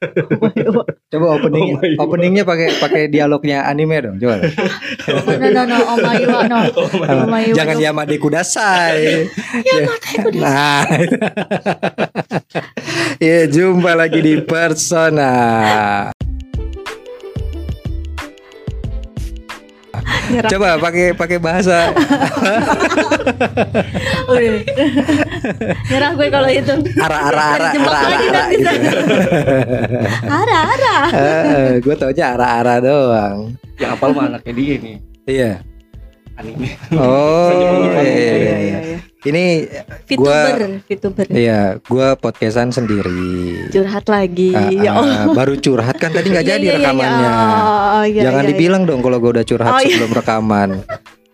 Coba opening Oh my God. openingnya pakai pakai dialognya anime dong, coba. Oh, no no no, omayuwa no. Omayuwa Jangan no. Yamade Kudasai. Yamade Nah. ya, jumpa lagi di Persona. Nyerah. Coba pakai pakai bahasa Udah. Nyerah gue kalau itu. ara-ara-ara Terjebak lagi ara-ara nanti gitu. Ara ara. gue taunya ara-ara doang. Yang apal mah anaknya dia nih. Iya. Anime. Oh, Jepang-Jepang. iya, iya, Iya, iya. iya. Ini Vtuber, Vtuber. Iya, gua podcastan sendiri. Curhat lagi. Ah, ya ah, Allah. baru curhat kan tadi nggak Iya, jadi iya, iya, rekamannya. iya. Oh, iya, Jangan iya, iya. dibilang dong kalau gua udah curhat Oh, iya. sebelum rekaman.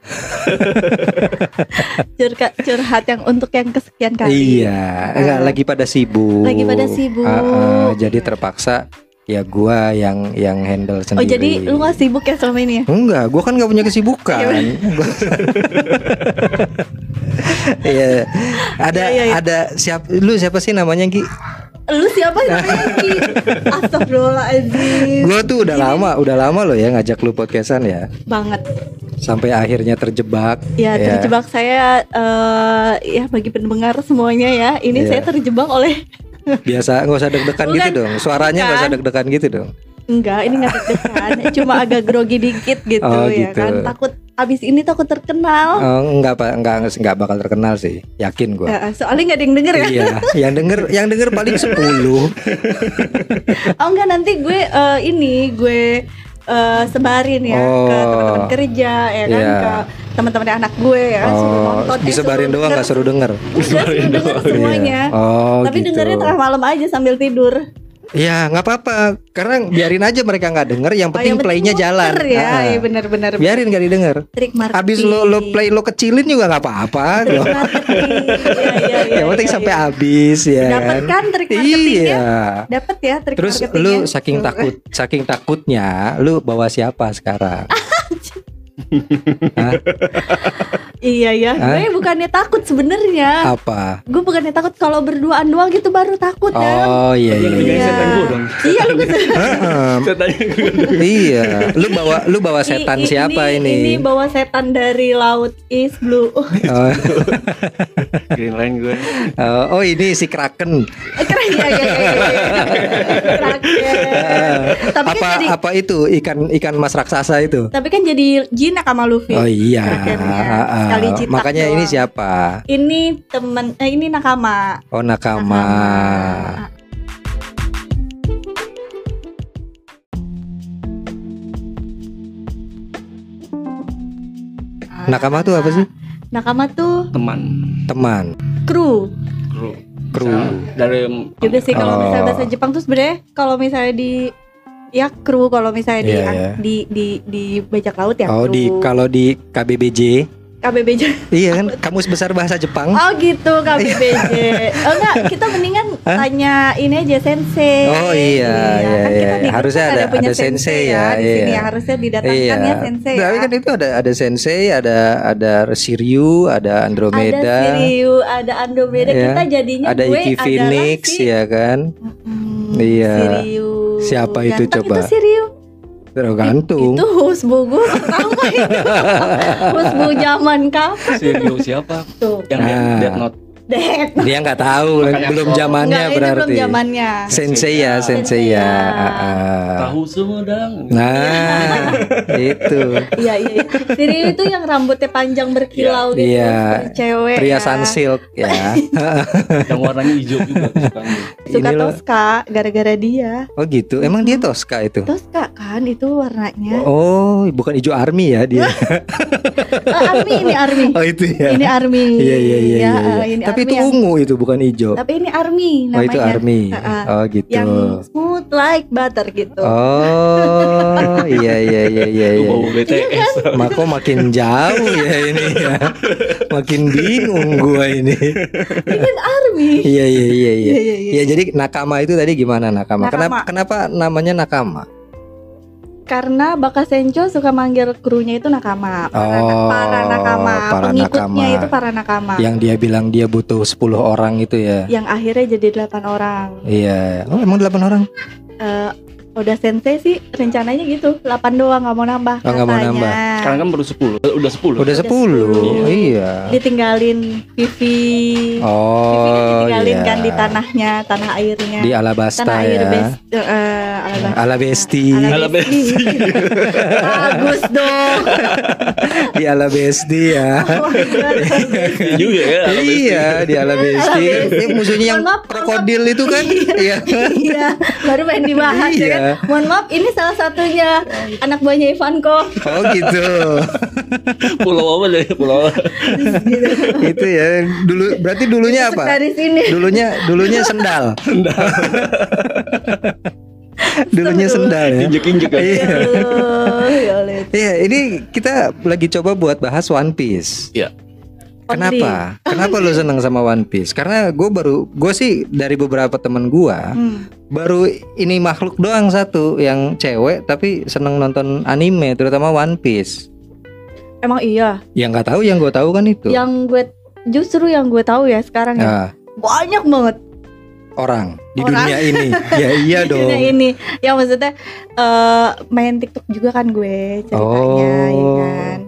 curhat curhat yang untuk yang kesekian kali. Iya, enggak lagi pada sibuk. Lagi pada sibuk. Ah, ah, jadi terpaksa ya gua yang yang handle sendiri. Oh jadi lu gak sibuk ya selama ini ya? Enggak, gua kan nggak punya kesibukan. Iya, Iya, ada Iya, iya, iya. ada siap lu siapa sih namanya Ki? Lu siapa namanya Ki? Astagfirullahaladzim Gua tuh udah lama, udah lama loh ya ngajak lu podcastan ya. Banget Sampai akhirnya terjebak. Ya terjebak saya eh, Ya bagi pendengar semuanya ya Ini Iya. saya terjebak oleh Biasa nggak usah deg-degan gitu dong. Suaranya nggak usah deg-degan gitu dong. Enggak ini gak deg-degan Cuma agak grogi dikit gitu Oh, ya gitu. kan Takut abis ini takut terkenal Oh, enggak pak, enggak enggak bakal terkenal sih. Yakin gua. Ya, Soalnya gak ada yang denger ya Iya, yang denger yang denger paling 10 Oh enggak nanti gue eh, ini gue eh, sebarin ya ke Oh. teman-teman kerja ya kan Iya. ke teman-teman anak gue ya kan suruh Oh, nonton eh, disebarin doang nggak suruh denger. Enggak, suruh denger semuanya. Iya. Oh, Tapi gitu. dengernya tengah malam aja sambil tidur. Ya nggak apa-apa, karena biarin aja mereka nggak denger. Yang Oh, penting yang playnya jalan. Ya, Ah. iya benar-benar. Biarin gak didengar. Trik marketing. Habis lo lo play lo kecilin juga nggak apa-apa. Trik kok. marketing. Iya, iya, iya, yang penting iya, sampai iya. habis ya Dapat kan trik marketingnya? Iya. Dapat ya trik Terus marketingnya. lu saking takut, saking takutnya, lu bawa siapa sekarang? Hah? Iya ya. Gue bukannya takut sebenarnya. Apa? Gue bukannya takut kalau berduaan doang gitu baru takut ya. Oh iya iya. Iya. gua dong. Iya lu iya, lu bawa lu bawa setan I- siapa Ini ini? bawa setan dari laut is blue. Oh, Green line gue. oh, oh, ini si Kraken. Keren ya ya ya. Tapi apa kan jadi apa itu ikan ikan mas raksasa itu? tapi kan jadi jinak sama Luffy. Oh iya. Ah. Sekali jitak Makanya ini doang. siapa? Ini temen eh ini nakama. Oh nakama. Nakama. Nakama tuh apa sih? Nakama tuh Teman. Teman, kru. Kru. kru. Dari Juga sih kalau misalnya Oh. bahasa Jepang tuh sebenarnya kalau misalnya di ya kru kalau misalnya di, Iya, iya. di di di bajak laut ya Oh kru. di kalau di KBBJ, KBBJ. iya kan kamus besar bahasa Jepang. Oh gitu KBBJ. oh enggak, kita mendingan Hah? tanya ini aja sensei. Oh, iya, iya, kan kita iya. grup Harusnya kan ada- punya ada sensei ya, Di sini iya. ya harusnya didatangkan ya sensei ya. Tapi kan itu ada ada sensei, ada ada Shiryu, ada Andromeda, Ada Siriu, ada Andromeda. Ya. Kita jadinya ada gue Iki Phoenix si ya kan? Mm, Iya. Siriu. Siapa itu Ganteng coba? Itu Siriu. Tergantung. Itu husbu gue pertama itu. husbu zaman kapan Serius siapa? tuh? Yang Ah. Death- Death Note. Dead. Dia nggak tahu, Makanya belum zamannya berarti. belum zamannya. Sensei ya, sensei ya. Ya. Ah, ah. Tahu Sumedang. Nah, itu Iya iya. iya. Siriu itu yang rambutnya panjang berkilau gitu, Iya. seperti cewek. perhiasan ya. silk ya. Yang warnanya hijau juga. Suka. Tosca gara-gara dia. Oh gitu. Emang dia Tosca itu? Tosca kan itu warnanya. Oh, bukan hijau army ya dia. Eh, army ini army. Oh itu ya. Ini army. Iya iya iya. iya, Ya, iya. eh, ini Tapi army itu yang- ungu itu bukan hijau. Tapi ini army Oh namanya. itu army. Heeh. Oh gitu. Yang smooth like butter gitu. Oh iya iya iya iya. Iya. bawa BTS. Mako makin jauh ya ini ya. Makin bingung gua ini. Ini kan army. Iya iya iya iya. Iya, iya, iya. Ya jadi nakama itu tadi gimana nakama? Kenapa Nakama. kenapa namanya nakama? Karena Bakasencho suka manggil krunya itu nakama. Para, Oh, para nakama. para Pengikutnya nakama. itu para nakama. Yang dia bilang dia butuh 10 orang itu ya. Yang akhirnya jadi 8 orang. Iya. Oh emang 8 orang? eh, Oda Sensei sih rencananya gitu 8 doang nggak mau nambah Oh, nggak mau katanya. nambah. Sekarang kan baru 10. Eh, Udah 10. Udah 10. sepuluh. Iya. ditinggalin Vivi Vivi Oh, ditinggalin iya. kan di tanahnya tanah airnya Di Alabasta tanah air ya. best eh, Alabasta. Alabesti. Alabesti. Bagus dong. Di Alabesti ya. Oh juga ya. iya, di Alabesti. Alabesti. Eh, musuhnya yang krokodil itu kan. Iya. Iya, baru pengen dibahas ya kan. Iya. Mohon maaf, ini salah satunya anak buahnya Ivanko. Oh gitu. Pulau apa deh? Pulau apa? itu ya. Dulu berarti dulunya apa? Dari sini. Dulunya dulunya sendal. dulunya sendal ya. Injek-injek kan. Iya. Ya ya. Iya, ini kita lagi coba buat bahas One Piece. Iya. Kenapa? Kenapa lu seneng sama One Piece? Karena gue baru, gue sih dari beberapa temen gue Hmm. baru ini makhluk doang satu yang cewek tapi seneng nonton anime, terutama One Piece. Emang iya. Yang nggak tahu, yang gue tahu kan itu. Yang gue justru yang gue tahu ya sekarang ya Nah, banyak banget orang di Orang. dunia ini. ya iya di dong. dunia ini. Ya maksudnya eh, main TikTok juga kan gue ceritanya, ya Oh. kan.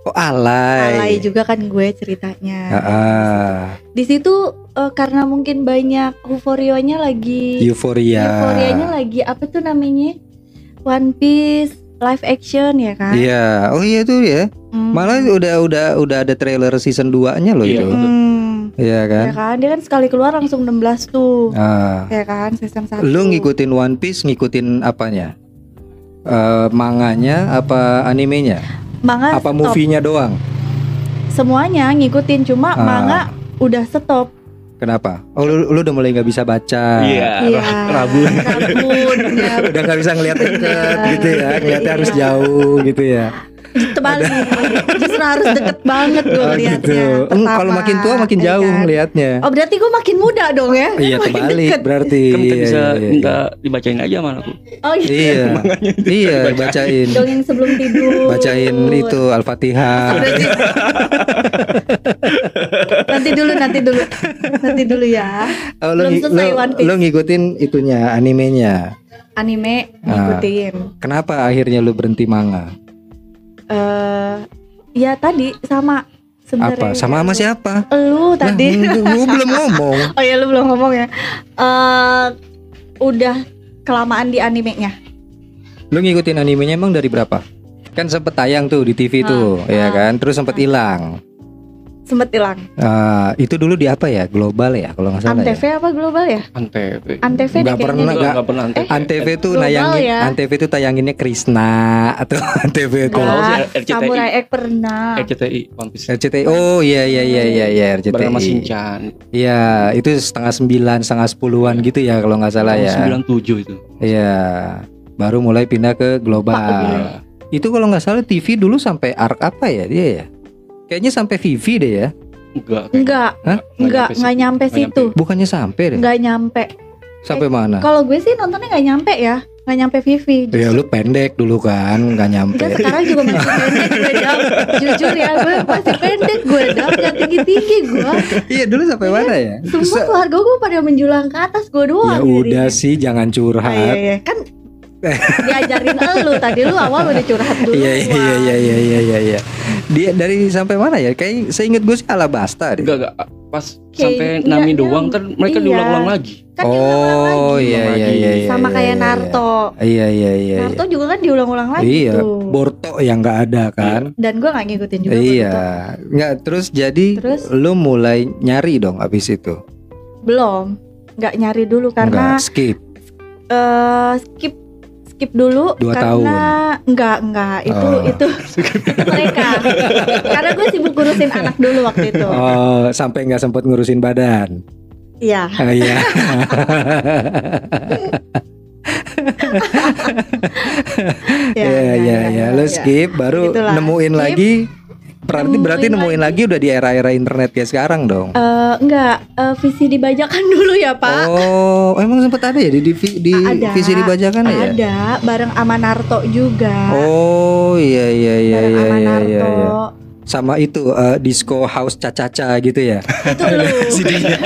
Oh, alay. Alay juga kan gue ceritanya. Ah, ah. Di situ eh, karena mungkin banyak euforianya lagi Euforia. euforianya lagi apa tuh namanya? One Piece live action ya kan? Iya, oh iya tuh ya. Hmm. Malah udah udah udah ada trailer season 2-nya loh Iya. itu. Hmm. Iya kan? Ya kan? Dia kan sekali keluar langsung 16 tuh. Ah. Ya kan? Season 1. Lu ngikutin One Piece ngikutin apanya? Eh manganya apa animenya? Manga apa stop. movie-nya doang? Semuanya ngikutin cuma Ah. manga udah stop. Kenapa? Oh lu, lu udah mulai nggak bisa baca. Iya. Iya. Rabu. Rabun. ya. Udah nggak bisa ngeliat deket gitu ya, ngeliatnya harus Iya. jauh gitu ya. Terbalik. Justru harus deket banget gue Oh liatnya. gitu. Hmm, kalau makin tua makin ya jauh kan? ngeliatnya. Oh berarti gue makin muda dong ya? Iya Makin terbalik deket. berarti. Kan kita Iya, bisa iya, iya. minta dibacain aja sama aku. Oh iya. Iya. iya, bacain. Dongeng sebelum tidur. Bacain itu Al-Fatihah. Nanti dulu, nanti dulu, nanti dulu ya. Oh, lu, Belum selesai lu- One Piece. lu ngikutin itunya animenya. Anime Ah. ngikutin. Kenapa akhirnya lu berhenti manga? Eh ya tadi sama sebenarnya. Apa? Sama sama siapa? Lu tadi. Nah, lu belum ngomong. oh ya lu belum ngomong ya. Eh udah kelamaan di animenya. Lu ngikutin animenya emang dari berapa? Kan sempet tayang tuh di TV tuh, Ah, ya ah, kan? Terus sempet hilang. Sempet hilang. Ah, itu dulu di apa ya? Global ya kalau nggak salah Antv ya. apa global ya? Antv. Antv Nggak pernah, nggak- Enggak pernah Antv. Antv tuh nayangin, ya? Antv tuh tayanginnya Krishna atau Antv tuh Kalau RCTI. Samurai X pernah. RCTI One Piece. RCTI. Oh iya iya iya iya iya RCTI. Bernama Shinchan. Iya, itu setengah sembilan, setengah sepuluhan gitu ya kalau nggak salah ya. Tahun 97 itu. Iya, baru mulai pindah ke global. Iya. Itu kalau nggak salah TV dulu sampai arc apa ya dia ya? Kayaknya sampai Vivi deh ya. Enggak. Enggak, Hah? enggak, nyampe enggak nyampe situ. Bukannya sampai deh? Enggak nyampe. Sampai mana? Kalau gue sih nontonnya enggak nyampe ya. Enggak nyampe Vivi. Ya lu pendek dulu kan, nggak nyampe. Enggak sekarang juga masih pendek gue dam. Jujur ya gue masih pendek gue dam. Enggak tinggi-tinggi gue. Iya dulu sampai mana ya? Semua Se- keluarga gue pada menjulang ke atas gue doang. ya udah sih, jangan Ah, iya, curhat. iya. Kan diajarin elu tadi lu awal udah curhat dulu. Iya iya iya iya iya iya iya. Iya. Dia dari sampai mana ya? Kayak saya inget gue sih Alabasta deh. Enggak enggak pas Kayak- sampai enggak, Nami yang- doang kan mereka iya. diulang-ulang lagi. Kan diulang-ulang Oh lagi. iya iya iya iya. Sama iya, kayak iya, Naruto. Iya iya iya. Naruto juga kan diulang-ulang lagi Iya, tuh. Borto yang nggak ada kan? Dan gue gak ngikutin juga Iya, nggak terus jadi Terus? lu mulai nyari dong abis itu, Belum Gak nyari dulu karena nggak skip. eh skip skip dulu Dua karena enggak enggak itu Oh. itu mereka karena gue sibuk ngurusin anak dulu waktu itu Oh, sampai nggak sempat ngurusin badan. iya Ah, Iya. ya, Iya iya iya. Lu skip baru Begitulah, nemuin skip. lagi. Berarti berarti Nemuin lagi. udah di era-era internet kayak sekarang dong. Eh, enggak eh, visi dibajakan dulu ya pak Oh, emang sempet ada ya di di, di Ada. visi dibajakan ya? ada bareng sama Naruto juga Oh iya iya iya bareng iya sama iya iya. iya. Sama itu eh, disco house caca-caca gitu ya. Itu lu. CD-nya.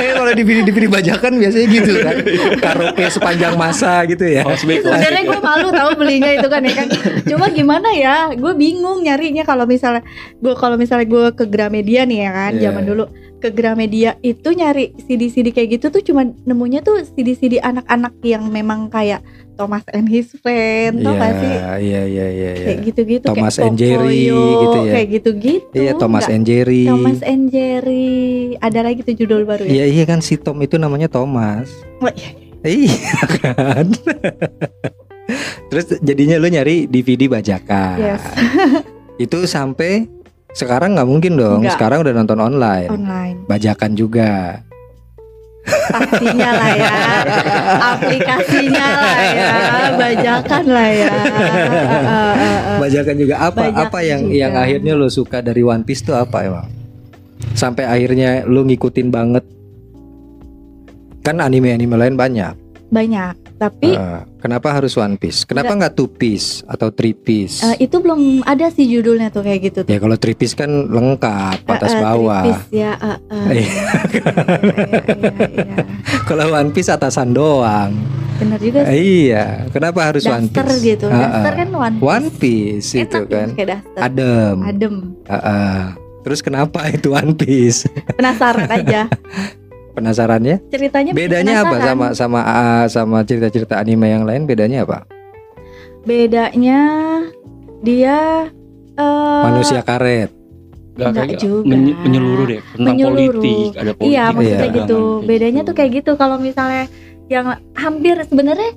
Eh, kalau DVD DVD bajakan biasanya gitu kan. Karaoke sepanjang masa gitu ya. Oh, Sebenarnya gue malu tahu belinya itu kan ya kan. Cuma gimana ya? Gue bingung nyarinya kalau misalnya gue kalau misalnya gue ke Gramedia nih ya kan, Iya. zaman dulu ke Gramedia itu nyari CD-CD kayak gitu tuh cuma nemunya tuh CD-CD anak-anak yang memang kayak Thomas and His Friend, tau gak sih? Iya, iya, iya, iya. Kayak gitu-gitu Thomas kayak and Jerry gitu ya. Kayak gitu-gitu. Iya, Thomas Nggak- and Jerry. Thomas and Jerry. Ada lagi tuh judul baru ya? Iya, iya kan si Tom itu namanya Thomas. Wah, iya. Iya kan. Terus jadinya lu nyari DVD bajakan. Yes. Itu sampai sekarang nggak mungkin dong. Nggak. Sekarang udah nonton online. Online. Bajakan juga. Pastinya lah ya aplikasinya lah ya bajakan lah ya. Bajakan juga apa Bajakan apa yang juga. yang akhirnya lo suka dari One Piece tuh apa emang? Sampai akhirnya lu ngikutin banget. Kan anime-anime lain banyak. Banyak tapi Eh, kenapa harus One Piece? Kenapa nggak Two Piece atau Three Piece? eh, itu belum ada sih judulnya tuh kayak gitu tuh ya kalau Three Piece kan lengkap atas Eh, eh, bawah. ya eh. Iya. Iya, iya, iya. Kalau One Piece atasan doang. bener juga sih iya. Kenapa harus One daster Piece? gitu Ah, ah. daster kan one One Piece Enak itu kan. kayak daster Adem. adem Ah, ah. Terus kenapa itu One Piece? penasaran aja Penasarannya? ceritanya bikin Bedanya apa penasaran. sama sama ah, sama cerita-cerita anime yang lain? Bedanya apa? bedanya dia eh, Manusia karet. Gak kayak juga. menye- menyeluruh deh tentang Menyeluruh. politik, ada politik. Iya maksudnya Iya. gitu. Bedanya tuh kayak gitu. Kalau misalnya yang hampir sebenarnya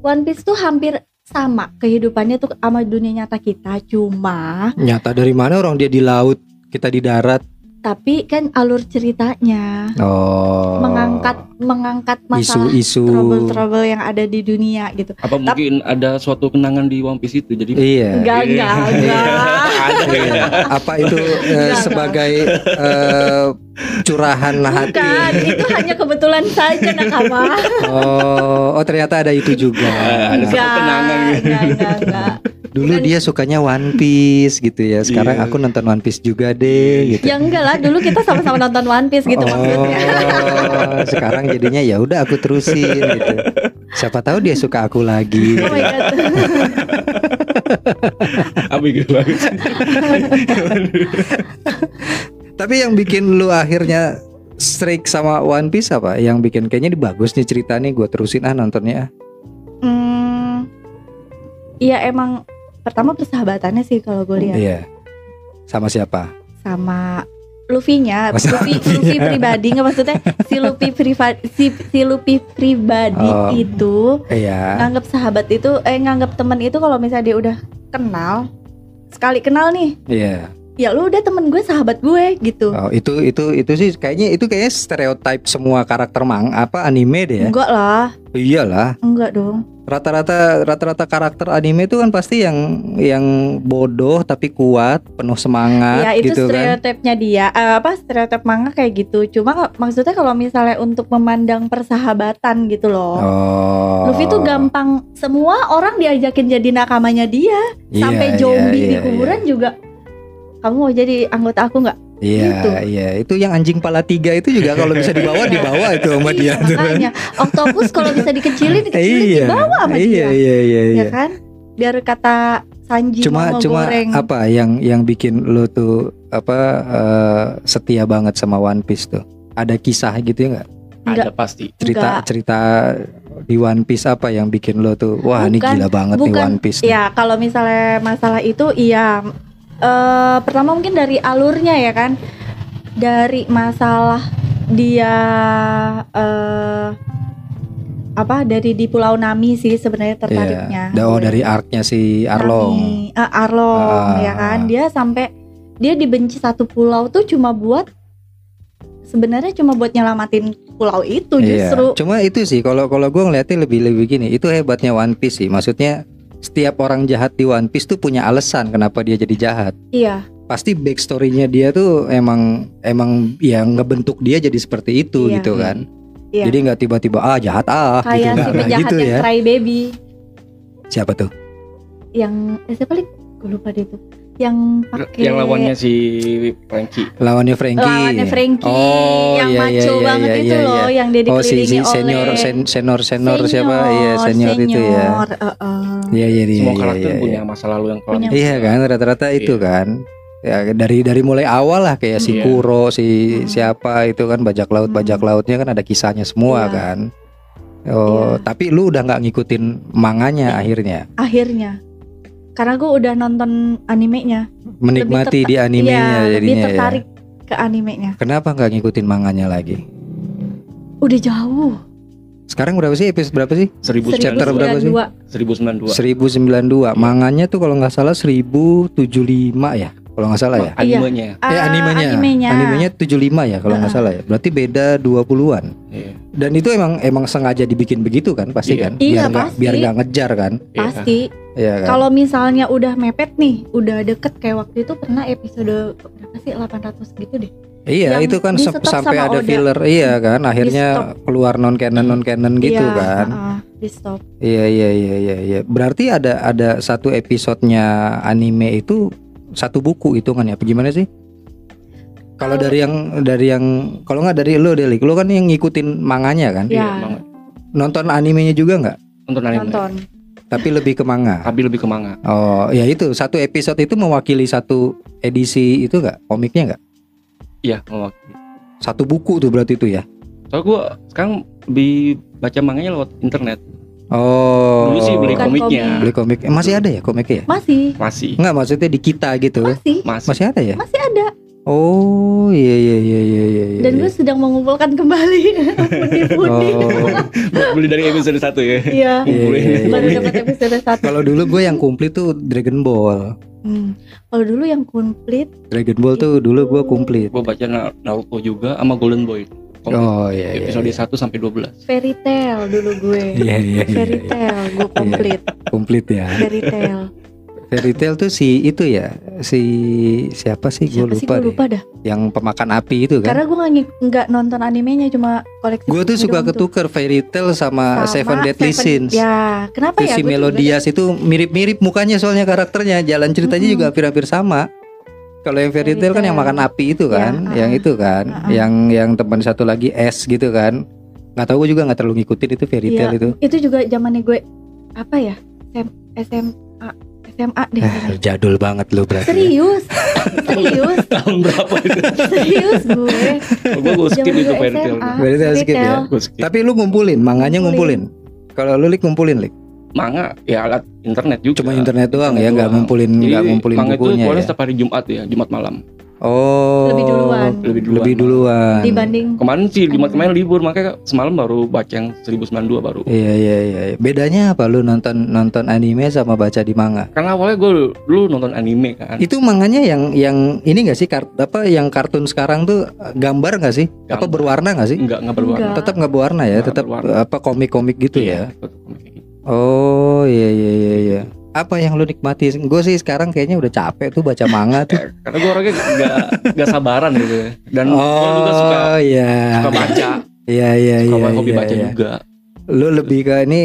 One Piece tuh hampir sama kehidupannya tuh sama dunia nyata kita. Cuma Nyata dari mana orang dia di laut, kita di darat. Tapi kan alur ceritanya Oh. mengangkat mengangkat masalah isu-isu. trouble-trouble yang ada di dunia gitu. Apa mungkin ada suatu kenangan di One Piece itu jadi Iya. Enggak enggak enggak. ada Iya. Apa itu eh, Enggak, sebagai eh, curahan hati? Bukan, itu hanya kebetulan saja nakama. Oh, oh ternyata ada itu juga. Ada Enggak, kenangan gitu. enggak, enggak, enggak. Dulu Bukan- dia sukanya One Piece gitu ya. Sekarang Iya. aku nonton One Piece juga deh gitu. Ya enggak lah, dulu kita sama-sama nonton One Piece gitu oh, maksudnya. sekarang jadinya ya udah aku terusin gitu. Siapa tahu dia suka aku lagi. Oh my god. gitu banget. sih. Tapi yang bikin lu akhirnya streak sama One Piece apa? Yang bikin kayaknya ini bagus nih cerita nih gue terusin ah nontonnya. ah. Hmm, Iya emang pertama persahabatannya sih kalau gue lihat Iya. Sama siapa? sama Luffy-nya, Oh, Luffy, Luffy pribadi nggak maksudnya si Luffy pribadi si, si Luffy pribadi Oh. itu Iya. nganggap sahabat itu eh nganggap teman itu kalau misalnya dia udah kenal sekali kenal nih Iya. Ya lu udah temen gue sahabat gue gitu Oh, itu itu itu sih kayaknya itu kayaknya stereotip semua karakter mang apa anime deh ya. enggak lah Iyalah. enggak dong Rata-rata rata-rata karakter anime itu kan pasti yang yang bodoh tapi kuat, penuh semangat ya itu gitu kan. stereotipnya dia Eh, apa stereotip manga kayak gitu cuma maksudnya kalau misalnya untuk memandang persahabatan gitu loh Oh. Luffy tuh gampang semua orang diajakin jadi nakamanya dia Iya, sampai iya, zombie di iya, kuburan juga kamu mau jadi anggota aku nggak Iya, gitu. iya. Itu yang anjing pala tiga itu juga kalau bisa dibawa dibawa itu sama dia Iya, tuh. makanya Octopus kalau bisa dikecilin dikecilin Iya. dibawa sama Iya, dia iya, iya, ya iya. kan biar kata Sanji Cuma mau cuma goreng apa yang yang bikin lo tuh apa eh, setia banget sama One Piece tuh? Ada kisah gitu ya nggak? Enggak. Ada pasti. Cerita Nggak. cerita di One Piece apa yang bikin lo tuh wah ini Bukan, gila banget nih bukan. One Piece. nih. ya kalau misalnya masalah itu iya eh pertama mungkin dari alurnya ya kan dari masalah dia eh apa dari di Pulau Nami sih sebenarnya tertariknya Iya. Oh dari arc-nya si Arlong. Nami, eh, Arlong Ah. ya kan dia sampai dia dibenci satu pulau tuh cuma buat sebenarnya cuma buat nyelamatin pulau itu Iya. justru Cuma itu sih kalau kalau gue ngeliatnya lebih lebih gini, itu hebatnya One Piece sih. Maksudnya setiap orang jahat di One Piece tuh punya alasan kenapa dia jadi jahat. iya Pasti backstory-nya dia tuh emang emang yang ngebentuk dia jadi seperti itu Iya. gitu kan. Iya. Jadi nggak tiba-tiba ah jahat ah gitu kayak si nggak nggak penjahat gitu yang ya. cry baby Siapa tuh? yang eh, siapa lagi gue lupa deh tuh yang pakai Yang lawannya si Frankie. Lawannya Frankie. lawannya Frankie Oh, yang iya, maco iya, banget iya, itu iya, loh iya. yang dia Oh si, dikelilingi si senior oleh sen, senior senior siapa? Iya senior itu ya. senior, uh-uh. Iya iya iya. Semua iya, karakter iya, punya iya. masa lalu yang kelam. Punya- Iya kan rata-rata itu Iya. kan. Ya dari dari mulai awal lah kayak si Iya. Kuro, si Hmm. siapa itu kan bajak laut bajak Hmm. lautnya kan ada kisahnya semua Iya. kan. Oh, Iya. tapi lu udah nggak ngikutin manganya akhirnya, akhirnya karena gue udah nonton animenya menikmati di animenya Iya, lebih jadinya ya. tertarik ke animenya Kenapa nggak ngikutin manganya lagi? udah jauh Sekarang berapa sih episode berapa sih? Seribu Chapter berapa sih? 1092. 1092. 1092. Manganya tuh kalau nggak salah 1075 ya. Kalau nggak salah ya. Iya. Animenya. Eh Ah, animenya. animenya. Animenya 75 ya kalau nggak Ah. salah ya. Berarti beda 20-an. Iya. Dan itu emang emang sengaja dibikin begitu kan pasti Iya. kan? Iya, biar nggak pasti. biar nggak ngejar kan? Iya. pasti Iya kan? kalau misalnya udah mepet nih udah deket kayak waktu itu pernah episode berapa sih 800 gitu deh iya, yang itu kan sampai ada Oda. filler iya kan? Akhirnya keluar non canon non canon gitu Iya, kan? uh-uh, di stop Iya iya iya iya iya. Berarti ada ada satu episodenya anime itu satu buku hitungannya apa gimana sih? Kalau dari yang dari yang kalau nggak dari lo Delik, lo kan yang ngikutin manganya kan? Iya. Iya, banget. Nonton animenya juga nggak? Nonton anime. nonton Tapi lebih ke manga. Tapi lebih ke manga. Oh, ya itu satu episode itu mewakili satu edisi itu nggak? Komiknya nggak? Iya, mewakili. Satu buku tuh berarti itu ya? Soalnya gue sekarang lebih baca manganya lewat internet. Oh. Dulu sih beli Bukan komiknya. Beli komik. Eh, masih ada ya komiknya ya? masih Masih. Nggak maksudnya di kita gitu. masih Masih. Masih ada ya? masih ada Oh, iya iya iya iya iya. iya. dan gue sedang mengumpulkan kembali pundi-pundi Oh. Beli dari episode 1 ya. iya Iya, iya, iya. baru dapat episode satu Kalau dulu gue yang komplit tuh Dragon Ball. Hmm. kalau dulu yang komplit Dragon Ball tuh dulu gue komplit. Gue baca Na- Naruto juga sama Golden Boy. Oh iya iya. episode iya. 1 sampai 12. fairy tale dulu gue Iya iya iya. fairy iya. tale gue komplit Komplit ya. fairy tale Fairy Tail tuh si itu ya, si siapa sih gue sih lupa deh. lupa dah Yang pemakan api itu kan. karena gue nggak nonton animenya cuma koleksi Gue tuh suka ketuker Fairy Tail sama, Sama Seven Deadly Seven- Sins. ya kenapa Itu ya si Melodias itu mirip-mirip mukanya soalnya karakternya, jalan ceritanya Mm-mm. juga hampir-hampir sama. Kalau yang Fairy Tail kan yang makan api itu Ya, kan, uh-uh. yang itu kan, Uh-uh. yang yang teman satu lagi S gitu kan. Nggak tahu gue juga nggak terlalu ngikutin itu Fairy Iya, Tail itu. itu juga zamannya gue apa ya SM, SMA SMA deh Eh, jadul banget lu berarti. ya. serius serius Tahun berapa itu? serius gue gue gue skip itu fairy tale. Fairy Tail skip ya? Skip. Tapi lu ngumpulin, manganya ngumpulin. Ngumpulin. Kalau lu lik ngumpulin lik, Manga ya alat internet juga. cuma internet doang ya, Internet nggak doang. ngumpulin, nggak ngumpulin manga itu bukunya keluarnya ya. setiap hari Jumat ya, Jumat malam. Oh, Lebih duluan. Lebih duluan. Lebih duluan. dibanding Kemarin sih Jumat Anime. kemarin libur makanya semalam baru baca yang 1092 baru. Iya iya iya. iya. Bedanya apa lu nonton nonton anime sama baca di manga? Karena awalnya gue dulu nonton anime kan. Itu manganya yang yang ini gak sih kart, apa yang kartun sekarang tuh gambar gak sih? Apa Gambar. berwarna gak sih? Enggak enggak berwarna. Enggak. Tetap nggak berwarna ya, Nggak tetap berwarna. apa komik-komik gitu ya. Iya, betul, kayak gitu. Oh iya iya iya iya. Apa yang lu nikmati? Gue sih sekarang kayaknya udah capek tuh baca manga tuh. Karena gue orangnya enggak enggak sabaran gitu ya. Dan gue juga suka oh iya. suka baca, Iya iya suka iya. hobi iya, baca iya. juga. Lu lebih ke ini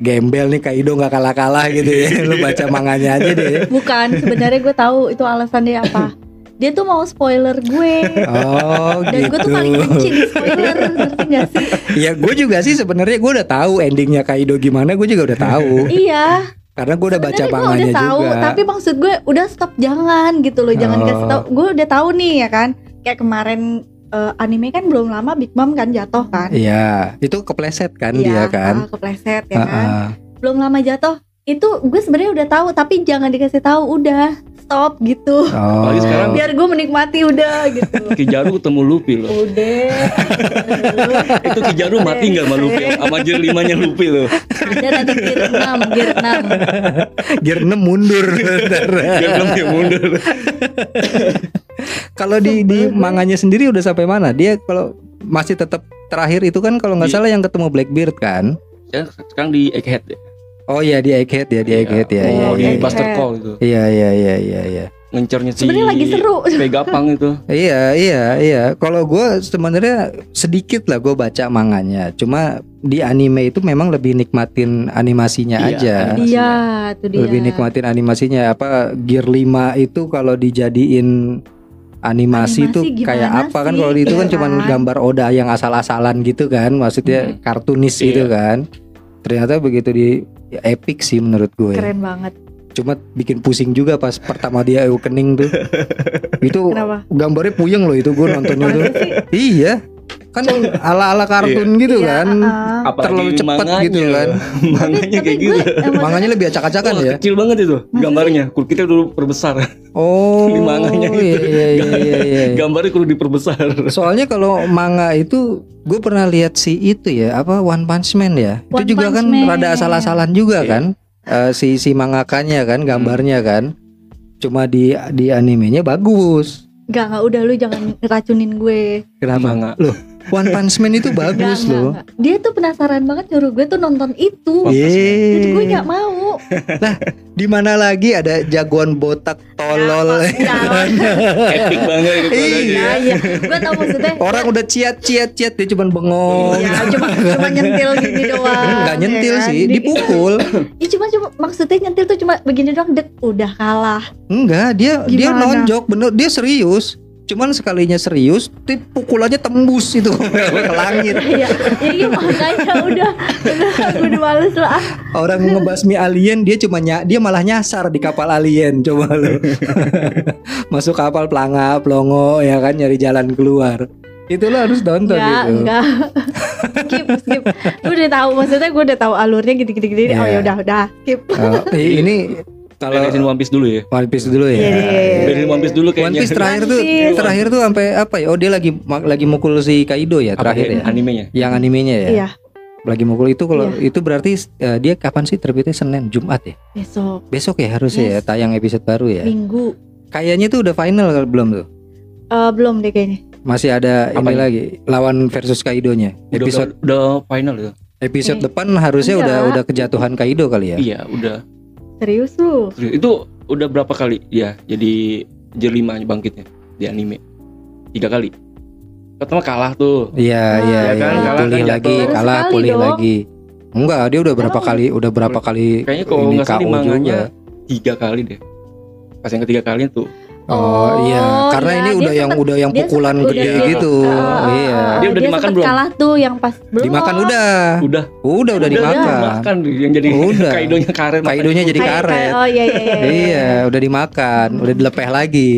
gembel nih Kaido nggak kalah-kalah gitu ya. Lu baca manganya aja deh. bukan sebenarnya gue tahu itu alasannya apa dia tuh mau spoiler gue Oh dan gitu. gue tuh paling benci di spoiler ngerti gak sih Ya gue juga sih sebenarnya gue udah tahu endingnya Kaido gimana gue juga udah tahu iya karena gue udah baca Sebenarnya gue manganya udah tahu juga. tapi maksud gue udah stop jangan gitu loh jangan Oh. kasih tahu gue udah tahu nih ya kan kayak kemarin eh, anime kan belum lama Big Mom kan jatuh kan Iya, itu kepleset kan Iya, dia kan. ah, kepleset ya Ah, kan ah. belum lama jatuh itu gue sebenarnya udah tahu tapi jangan dikasih tahu udah stop gitu Oh. Apalagi sekarang biar gue menikmati udah gitu Kijaru ketemu Luffy loh. udah Itu Kijaru mati nggak sama Luffy? Sama gear limanya Luffy loh. ada nanti gear 6 gear 6 Gear 6 mundur. Gear belum dia mundur. kalau di di manganya sendiri udah sampai mana? Dia kalau masih tetap terakhir itu kan kalau nggak salah yang ketemu Blackbeard kan? Ya, sekarang di Egghead ya. Oh iya di Egghead ya di Egghead ya. Oh, Iya di iya. Buster Call itu. Iya iya iya iya iya. ngencernya si Sebenarnya lagi seru. Pegapang itu. Iya iya iya. Kalau gue sebenarnya sedikit lah gue baca manganya. Cuma di anime itu memang lebih nikmatin animasinya Iya, aja. animasi. Iya, itu dia. Lebih nikmatin animasinya. Apa Gear 5 itu kalau dijadiin animasi, Animasi tuh kayak apa kan sih? kalau itu kan Iya cuman kan? gambar Oda yang asal-asalan gitu kan. Maksudnya Hmm. kartunis Iya. gitu kan. Ternyata begitu di ya, epic sih menurut gue. Keren banget. Cuma bikin pusing juga pas pertama dia awakening tuh. itu Kenapa? gambarnya puyeng loh itu gue nontonnya tuh. Masa sih? iya. Kan ala-ala kartun gitu Iya, kan. Apalagi Terlalu cepet manganya. gitu kan. manganya Tapi kayak gue, gitu. eh, maksudnya- Manganya lebih acak-acakan ya. kecil banget itu gambarnya. Kita dulu perbesar. Oh. Di manganya itu. Iya iya iya iya. iya. Gambarnya kudu diperbesar. Soalnya kalau manga itu gue pernah lihat si itu ya apa One Punch Man ya. One itu juga kan Man. rada asal-asalan juga Iya. kan. Eh, si si mangakanya kan gambarnya kan. Cuma di di animenya bagus. Enggak, enggak udah lu jangan racunin gue. Kenapa? Manga. Loh, One Punch Man itu bagus Enggak, loh. enggak, enggak. Dia tuh penasaran banget nyuruh gue tuh nonton itu. Jadi gue nggak mau. Di mana lagi ada jagoan botak tolol. Ya, Epic banget gitu. Iya. Iya, iya. Gue tau maksudnya. Orang udah ciat ciat ciat dia cuman bengong. Iya, cuma cuma nyentil gini doang. Nggak nyentil ya kan? sih, Di- dipukul. Iya cuma cuma maksudnya nyentil tuh cuma begini doang dek udah kalah. Enggak, dia dia Gimana? nonjok bener, dia serius. Cuman sekalinya serius, tip pukulannya tembus itu ke langit. Iya, ya, iya makanya udah udah udah males lah. Orang ngebasmi alien, dia cuma ny- dia malah nyasar di kapal alien. Coba lu. Masuk kapal pelanga, pelongo ya kan nyari jalan keluar. Itu lo harus nonton Enggak, gitu. enggak. skip, skip. Gue udah tahu maksudnya gue udah tahu alurnya gitu-gitu gini. Oh Iya. ya udah, udah, skip. Oh, ini kalau Beresin One Piece dulu ya. One Piece dulu ya. Iya, iya, iya. Beresin One Piece dulu One kayaknya. Piece terakhir tuh One Piece. terakhir tuh sampai apa ya? Oh dia lagi lagi mukul si Kaido ya Apa terakhir ya? ya. Animenya. Yang animenya ya. Iya, Lagi mukul itu kalau Iya. itu berarti eh, dia kapan sih terbitnya Senin, Jumat ya? besok Besok ya harusnya ya Yes. tayang episode baru ya. minggu. Kayaknya tuh udah final belum tuh? Eh, belum deh kayaknya. Masih ada ini Apanya? lagi lawan versus Kaido-nya. Udah, Episode udah, udah final itu. episode Eh, depan harusnya udah udah kejatuhan Kaido kali ya. Iya, udah. Serius lu? Serius. Itu udah berapa kali ya jadi jelima bangkitnya di anime? Tiga kali. Pertama kalah tuh. Iya Ah, iya ya iya. kan, kalah pulih kan lagi, jatuh. Kalah pulih dong. lagi. Enggak, dia udah berapa Emang kali udah berapa kali Kayaknya kalau ini nggak salah manganya juga. tiga kali deh. Pas yang ketiga kali tuh Oh, Oh, iya, karena iya, ini dia udah yang sempet- udah yang dia pukulan gede udah- gitu. Ah, iya. Dia udah dimakan sempet belum? kalah tuh yang pas belum. Dimakan udah. udah Udah udah dimakan. dimakan yang jadi Udah. kaidonya karet Kaidonya jadi karet. Oh iya iya iya. Iya, udah dimakan, udah dilepeh lagi.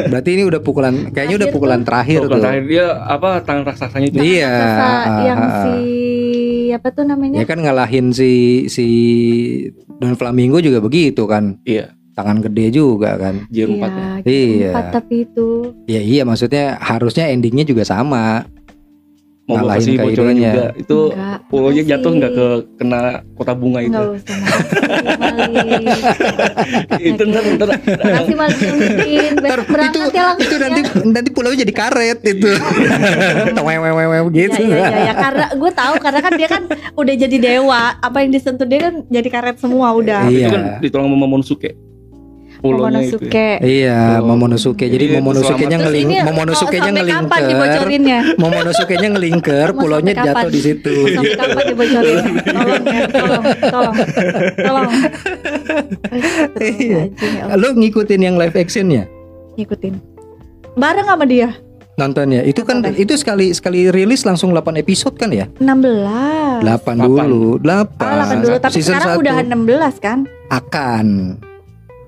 Berarti ini udah pukulan, kayaknya udah pukulan terakhir Tuh, tuh. terakhir dia apa tangan raksasanya itu Iya. Yang si apa tuh namanya? Ya kan ngalahin si si Don Flamingo juga begitu kan. iya Tangan gede juga kan. jir Iya, empatnya gitu, Iya. empat tapi itu Ya iya maksudnya harusnya endingnya juga sama. mau gue Ngalahin kasih bocoran juga itu pulaunya jatuh nggak ke kena kota bunga itu Enggak usah itu ntar ntar Ntar itu ya itu nanti nanti pulau jadi karet itu. Wewewewe Ya, gitu. ya, ya, ya, karena gue tahu karena kan dia kan udah jadi dewa, apa yang disentuh dia kan jadi karet semua udah. Iya. itu kan ditolong sama Momonosuke pulaunya itu ya. Momonosuke. Iya, Oh. Momonosuke. Jadi Iya, Momonosuke-nya ngeling ini Momonosuke-nya ngelingker. Momonosuke-nya ngelingker, pulaunya sampai jatuh di situ. Sampai kapan dibocorin? Tolong ya, tolong, tolong, tolong. Iya. Ya. Lo ngikutin yang live actionnya? Ngikutin. Bareng sama dia. Nontonnya. Itu kan Nonton. itu sekali sekali rilis langsung 8 episode kan ya? 16. 8 dulu, 8. Ah, 8 dulu, tapi Season sekarang satu. udah 16 kan? akan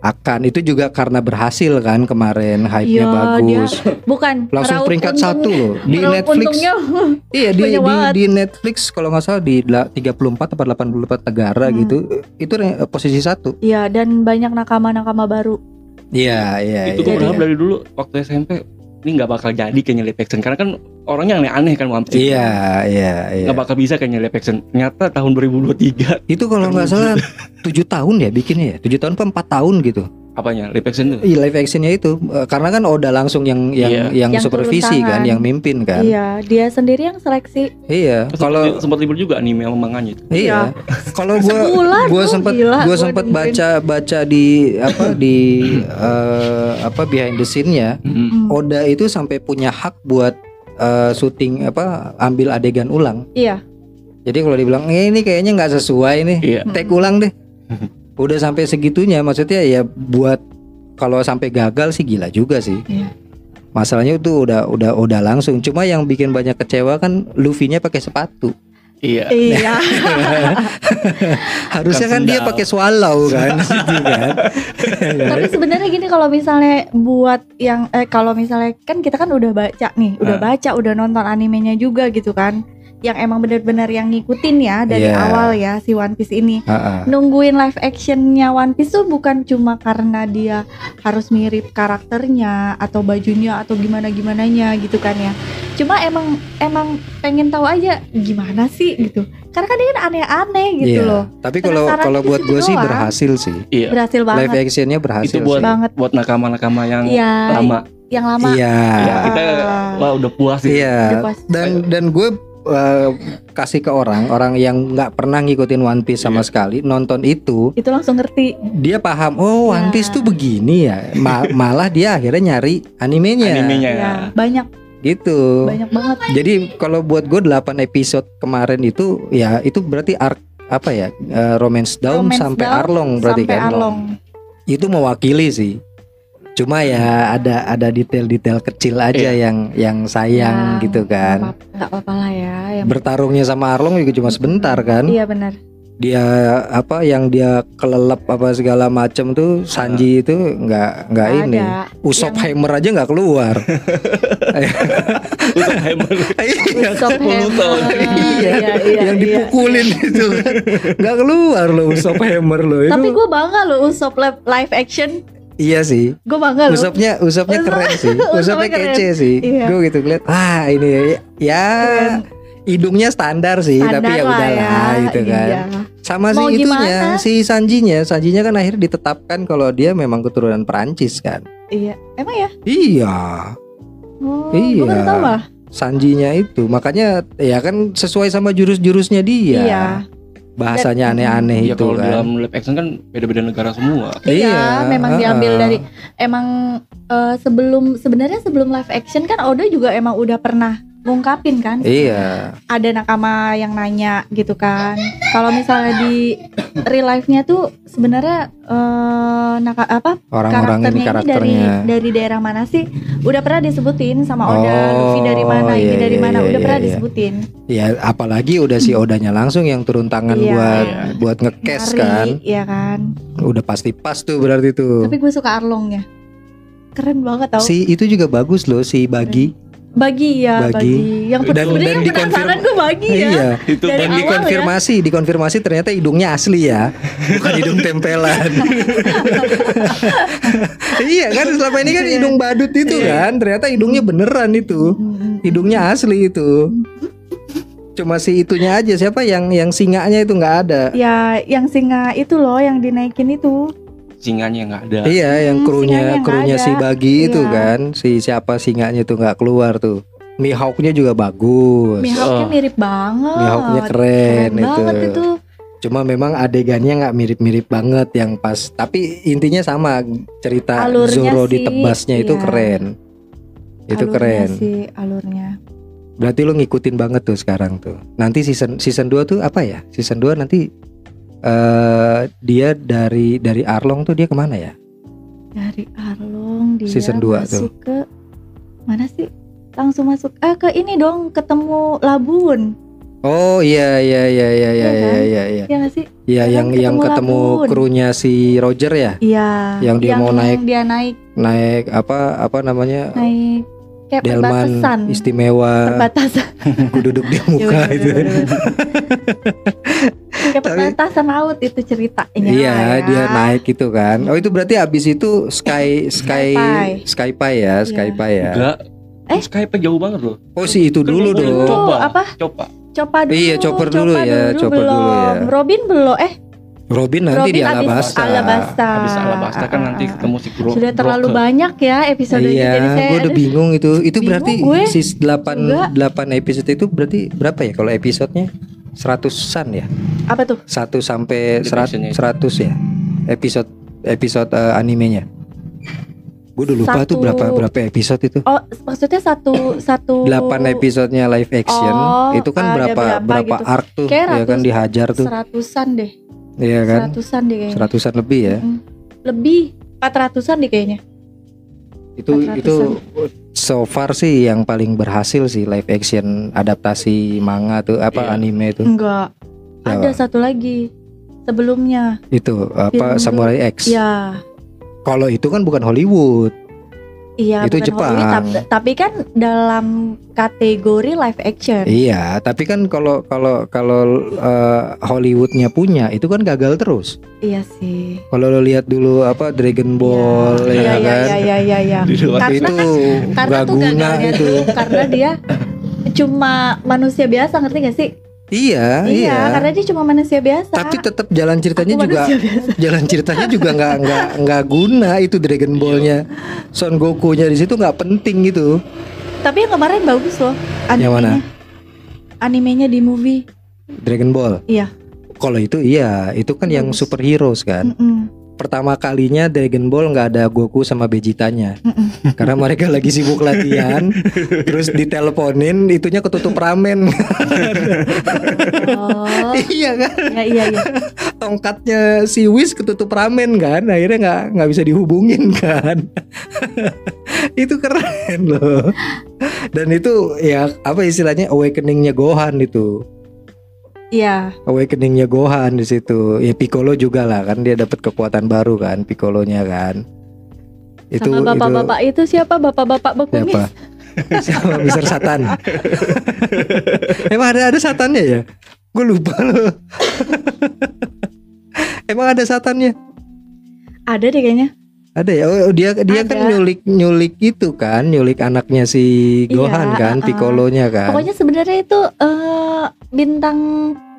akan itu juga karena berhasil kan kemarin hype-nya Iya, bagus. Bukan. Langsung peringkat untung- satu loh di Netflix. Iya di, di di Netflix kalau nggak salah di la- 34 atau 84 negara Hmm. gitu. Itu posisi satu. Iya dan banyak nakama-nakama baru. Iya, iya, itu iya. gue berharap dari dulu waktu SMP ini nggak bakal jadi kayaknya live action karena kan orangnya aneh-aneh kan One Piece Iya, iya, iya. nggak bakal bisa kayaknya live action ternyata tahun 2023 Itu kalau nggak salah 7 tahun ya bikinnya ya. 7 tahun apa 4 tahun gitu. apanya live action tuh Iya, live actionnya itu Eh, karena kan Oda langsung yang yang Iya. yang, Yang supervisi kan, tangan. yang mimpin kan. Iya, dia sendiri yang seleksi. Iya, kalau sempat, libur juga anime sama manganya itu iya, kalau gua Sebulan gua sempat gua gua sempat baca baca di apa di eh, apa behind the scene-nya Mm. Hmm. Oda itu sampai punya hak buat eh, syuting apa ambil adegan ulang. Iya. Jadi kalau dibilang "Eh, ini kayaknya nggak sesuai nih, iya take ulang deh. Udah sampai segitunya maksudnya ya buat kalau sampai gagal sih gila juga sih. Iya. Masalahnya itu udah udah udah langsung. Cuma yang bikin banyak kecewa kan Luffy-nya pakai sepatu. Iya Iya. Harusnya kan dia pakai swallow kan, gitu kan. Tapi sebenarnya gini kalau misalnya buat yang eh kalau misalnya kan kita kan udah baca nih, udah Ah. baca, udah nonton animenya juga gitu kan. Yang emang benar-benar yang ngikutin ya dari Iya. awal ya si One Piece ini. Ha-ha. Nungguin live actionnya One Piece tuh bukan cuma karena dia harus mirip karakternya atau bajunya atau gimana gimananya gitu kan ya. Cuma emang emang pengen tahu aja gimana sih gitu. Karena kan dia kan aneh-aneh gitu Iya. loh. Tapi kalau kalau buat gue sih berhasil sih. iya Berhasil Live banget. actionnya berhasil. itu buat sih. Banget. buat nakama-nakama yang Iya. lama Yang lama. Iya. Ya, kita wah udah puas sih Iya. Udah puas. Dan dan gue eh, kasih ke orang orang yang nggak pernah ngikutin One Piece sama Iya. sekali nonton itu Itu langsung ngerti. dia paham oh One Ya. Piece tuh begini ya Ma- malah dia akhirnya nyari animenya animenya Ya, banyak gitu banyak banget. jadi kalau buat gue 8 episode kemarin itu ya itu berarti arc apa ya eh, romance down Romance sampai Down Arlong berarti sampai kan Arlong. itu mewakili sih cuma ya ada ada detail-detail kecil aja yang yang sayang Ya, gitu kan nggak apa- nggak apa-apa lah ya. Yang bertarungnya sama Arlong juga cuma sebentar kan Iya benar. dia apa yang dia kelelep apa segala macam tuh Sanji itu nggak nggak ini. Usop Yang- Hammer aja nggak keluar Untuk hammer. Iya, Usop Hammer. tahun. Iya, iya, yang iya. dipukulin itu kan nggak keluar loh Usop Hammer loh itu Tapi gue bangga loh Usop live action. Iya sih Gue bangga loh. Usopnya Usopnya Usop- keren sih keren. kece sih Iya. gue gitu ngeliat ah ini ya Keren. hidungnya standar sih Standar tapi ya lah udahlah gitu kan Iya. sama Mau si itunya gimana? si Sanjinya Sanjinya kan akhirnya ditetapkan kalau dia memang keturunan Perancis kan Iya. Emang ya? iya Oh, Iya. Gue tahu. Sanjinya itu makanya ya kan sesuai sama jurus-jurusnya dia Iya. Bahasanya Dan- aneh-aneh Iya itu kalau kan. dalam live action kan beda-beda negara semua. Iya, memang diambil uh-uh. dari emang eh, sebelum sebenarnya sebelum live action kan Oda juga emang udah pernah ngungkapin kan? Iya. Ada nakama yang nanya gitu kan. Kalau misalnya di real life-nya tuh sebenarnya eh, naka apa orang-orang ini karakternya ini dari karakternya. dari daerah mana sih? Udah pernah disebutin sama Oda Oh, Luffy dari mana ini iya, dari iya, mana? udah iya, pernah iya. disebutin. Ya apalagi udah si Odanya langsung yang turun tangan Iya. buat Iya. buat ngekes kan? iya kan? Udah pasti pas tuh berarti tuh. Tapi gue suka Arlongnya. Keren banget tau. Si itu juga bagus loh si Bagi bagi ya Bagi. bagi, yang Dan- sebenarnya dan yang dikonfirm- penasaran gue bagi ya. Iya. Itu Dari dan awal dikonfirmasi dikonfirmasi ternyata hidungnya asli ya. Bukan hidung tempelan. Iya kan selama ini kan hidung badut itu kan ternyata hidungnya beneran itu. Mm, hidungnya asli itu. Cuma si itunya aja siapa yang yang singanya itu nggak ada. Ya yang singa itu loh yang dinaikin itu singanya nggak ada iya yang Hmm, krunya singanya nggak krunya si bagi itu Iya. kan si siapa singanya itu nggak keluar tuh Mihawknya juga bagus Mihawknya Oh. mirip banget Mihawknya keren, itu. banget itu Cuma memang adegannya nggak mirip-mirip banget yang pas. Tapi intinya sama cerita Alurnya Zoro sih, ditebasnya itu iya. keren. Itu Alurnya keren. sih alurnya Berarti lu ngikutin banget tuh sekarang tuh. Nanti season season 2 tuh apa ya? Season 2 nanti eh dia dari dari Arlong tuh dia ke mana ya? dari Arlong dia Season dua masuk ke mana sih langsung masuk eh ke ini dong ketemu Labun Oh iya iya iya iya iya Iya iya kan? iya iya. ya nggak sih Iya yang yang ketemu Labun. krunya si Roger ya, iya Yang dia mau naik- dia naik naik apa apa namanya? naik kayak Delman perbatasan istimewa, perbatasan ku duduk di muka bener, itu. kayak perbatasan laut itu ceritanya Iya, ya. dia naik gitu kan. Oh, itu berarti abis itu Sky Sky Skypie. Skypie ya, Iya. Skypie ya. enggak Eh? Skype jauh banget loh Oh, si itu dulu Kan dong. coba apa coba Copa dulu Iya, Chopper dulu ya, Chopper belum dulu ya. Robin belum eh Robin nanti Robin di abis Alabasta. Alabasta. Habis Alabasta kan nanti ketemu si Gro Sudah terlalu Broker. banyak ya episodenya Iya, jadi saya gue udah bingung itu. Itu Bingung berarti gue. sis 8 Juga. 8 episode itu berarti berapa ya kalau episodenya? Seratusan ya? apa tuh? 1 sampai Live serat- actionnya itu. 100 ya? Episode episode eh, animenya. Gue udah lupa tuh Satu- berapa berapa episode itu. Oh, maksudnya satu satu 8 episodenya live action Oh, itu kan berapa berapa berapa gitu. arc tuh Kayak ya kan ratus- dihajar tuh. seratusan deh. Iya kan? Seratusan deh kayaknya. Seratusan lebih ya. Mm. Lebih 400-an deh kayaknya. Itu 400-an. itu so far sih yang paling berhasil sih live action adaptasi manga tuh apa Iya. anime itu. Enggak. Siapa? Ada satu lagi sebelumnya. Itu apa Film Samurai X. Ya, Kalau itu kan bukan Hollywood. Iya Itu bukan Jepang. Hollywood, tapi, tapi kan dalam kategori live action. Iya, tapi kan kalau kalau kalau eh, Hollywoodnya punya itu kan gagal terus. Iya sih. Kalau lo lihat dulu apa Dragon Ball Iya, ya iya, kan. iya, iya, iya, iya. Karena itu Karena tuh guna gagalnya itu. karena dia cuma manusia biasa ngerti gak sih? Iya, Iya, iya. karena dia cuma manusia biasa. Tapi tetap jalan ceritanya Aku juga jalan ceritanya juga nggak nggak nggak guna itu Dragon Ball-nya. Son Goku-nya di situ nggak penting gitu. Tapi yang kemarin bagus loh. Yang mana? Animenya di movie. Dragon Ball. Iya. Kalau itu iya, itu kan yang Bagus. superheroes kan. Mm-mm. Pertama kalinya Dragon Ball nggak ada Goku sama Vegitanya. Mm-mm. Karena mereka lagi sibuk latihan, terus diteleponin, itunya ketutup ramen. Oh, iya kan? ya iya iya. Tongkatnya si Whis ketutup ramen kan, akhirnya nggak nggak bisa dihubungin kan. itu keren loh. Dan itu ya apa istilahnya awakeningnya Gohan itu. Iya. Awakeningnya Gohan di situ. Ya Piccolo juga lah kan dia dapat kekuatan baru kan Piccolonya kan. Itu Sama bapak-bapak itu siapa? Bapak-bapak bekumis. siapa? Siapa Mister Satan? Emang ada ada satannya ya? Gue lupa loh. Emang ada satannya? Ada deh kayaknya. Ada ya. Oh, dia dia kan Ada. nyulik nyulik itu kan, nyulik anaknya si Iya, Gohan kan, uh-uh. Piccolonya kan. Pokoknya sebenarnya itu eh, bintang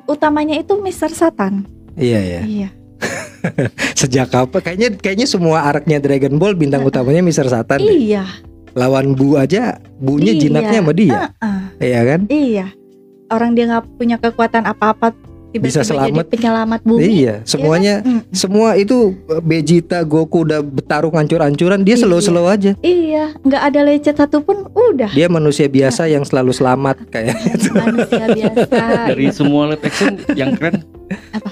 utamanya itu Mr. Satan. Iya ya. Iya. Sejak kapan? Kayaknya kayaknya semua araknya Dragon Ball bintang utamanya Mister Satan. deh. Iya. Lawan Bu aja, Bunya Iya. jinaknya sama dia. Uh-uh. Iya kan? Iya. Orang dia nggak punya kekuatan apa-apa Bisa selamat. jadi penyelamat bumi. Iya, semuanya Mm. semua itu Vegeta, Goku udah bertarung hancur-hancuran, dia Iya. slow-slow aja. Iya, nggak ada lecet satupun udah Dia manusia biasa yang selalu selamat kayak gitu. manusia biasa. dari semua live action yang keren Apa?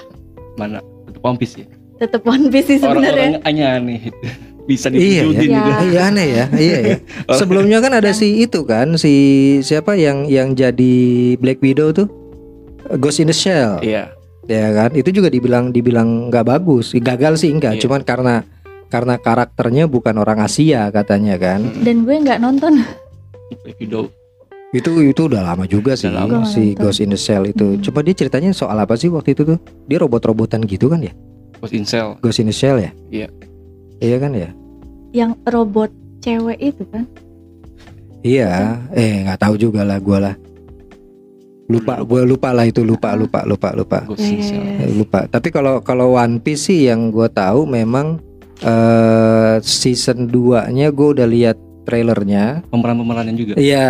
mana tetap One Piece ya Tetep One Piece sih sebenarnya. orang-orang aneh bisa Iya ya. diwujudin Iya. gitu. Iya aneh ya, iya ya. Sebelumnya kan ada si itu kan, si siapa yang yang jadi Black Widow tuh? Ghost in the Shell. Iya. Ya kan? Itu juga dibilang dibilang nggak bagus. Gagal sih enggak, Iya. cuman karena karena karakternya bukan orang Asia katanya kan. Dan gue nggak nonton. Itu itu udah lama juga sih Udah lama. si. Ghost in the Shell itu. Hmm. Coba dia ceritanya soal apa sih waktu itu tuh? Dia robot-robotan gitu kan ya? Ghost in Shell Ghost in the Shell ya? Iya. Iya kan ya? Yang robot cewek itu kan. Iya, eh nggak tahu juga lah gua lah. Lupa, gue lupa. lah itu lupa, lupa, lupa, lupa, Ghost in Shell Eh, lupa. Tapi kalau kalau One Piece sih yang gue tahu memang eh season 2-nya gue udah lihat trailernya. pemeran-pemerannya juga Iya,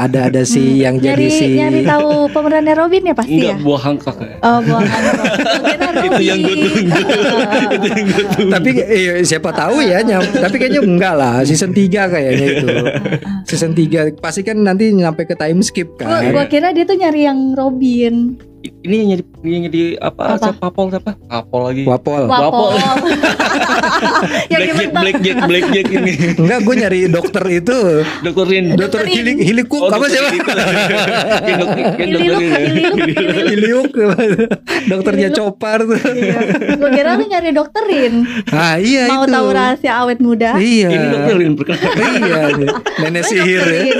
ada ada si Hmm, yang nyari, jadi si nyari tahu pemerannya Robin ya pasti enggak ya. buah Hancock ya. Oh, buang Kira itu yang gue Robin. tunggu itu yang gue tunggu tapi eh, siapa tahu ya nyam, tapi kayaknya enggak lah season 3 kayaknya itu season 3 pasti kan nanti nyampe ke time skip Gua, kan gua kira dia tuh nyari yang Robin. Ini yang jadi yang jadi apa, Apa? siapa papol siapa papol lagi Wapol Wapol. yang Blackjack? Blackjack Blackjack ini enggak gue nyari dokter itu Dokter Rin dokter hilik hilikuk Oh, apa dokter siapa Rin. Dok- dokter Ililuk, Rin ya. dokternya copar tuh Iya. Gua kira lu nyari dokterin. ah iya Mau itu tahu rahasia awet muda? iya ini dokter Rin perkenalkan iya nenek sihir ya Dokterin.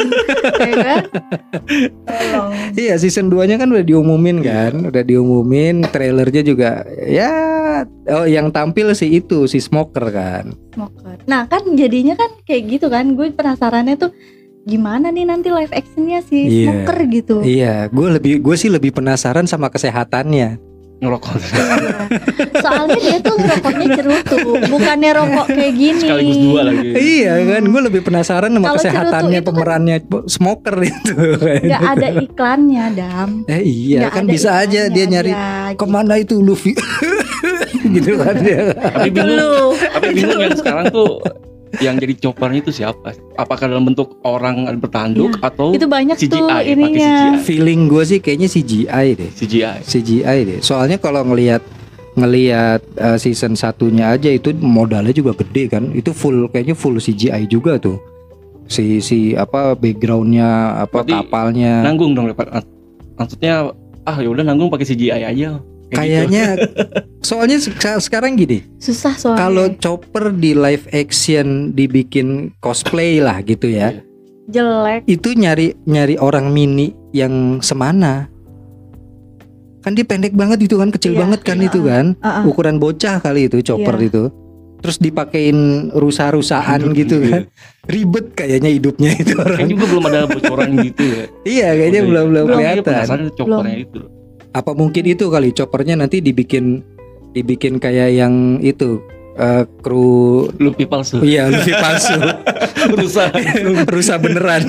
Ya kan? Tolong. Iya season 2 nya kan udah diumumin kan Udah diumumin Trailernya juga Ya Oh yang tampil sih itu Si Smoker kan Smoker. Nah kan jadinya kan kayak gitu kan Gue penasarannya tuh Gimana nih nanti live actionnya si Iya. Smoker gitu Iya gue lebih gue sih lebih penasaran sama kesehatannya ngerokok Soalnya dia tuh ngerokoknya cerutu, bukannya rokok kayak gini. sekaligus dua lagi. Iya kan, gue lebih penasaran sama Kalau kesehatannya kan- pemerannya smoker itu. Nggak ada iklannya, Dam. Eh iya kan bisa aja dia nyari aja, ke mana itu Luffy gitu kan dia. Tapi bingung, tapi bingung yang sekarang tuh yang jadi choppernya itu siapa? Apakah dalam bentuk orang bertanduk atau Itu banyak CGI, tuh ininya. CGI. Feeling gue sih kayaknya CGI deh. CGI? CGI deh. Soalnya kalau ngelihat ngelihat uh, season satunya aja itu modalnya juga gede kan. Itu full kayaknya full CGI juga tuh. Si si apa backgroundnya apa Berarti kapalnya. Nanggung dong Pak. Maksudnya ah ya udah nanggung pakai CGI aja. Gitu. Kayaknya soalnya sek- sekarang gini, Susah soalnya. kalau Chopper di live action dibikin cosplay lah gitu ya. jelek. Itu nyari nyari orang mini yang semana. Kan dia pendek banget itu kan, kecil Iya, banget kan iya. itu kan. Uh-uh. Ukuran bocah kali itu Chopper Iya. itu. Terus dipakein rusa-rusaan gitu gitu kan. Ribet kayaknya hidupnya itu Kayaknya orang. juga belum ada bocoran gitu ya. iya, kayaknya belum belum Belum, iya, kelihatan. penasaran choppernya itu. Apa mungkin itu kali Choppernya nanti dibikin dibikin kayak yang itu eh, kru Luffy palsu. Iya, Luffy palsu. Berusaha. Rusa beneran.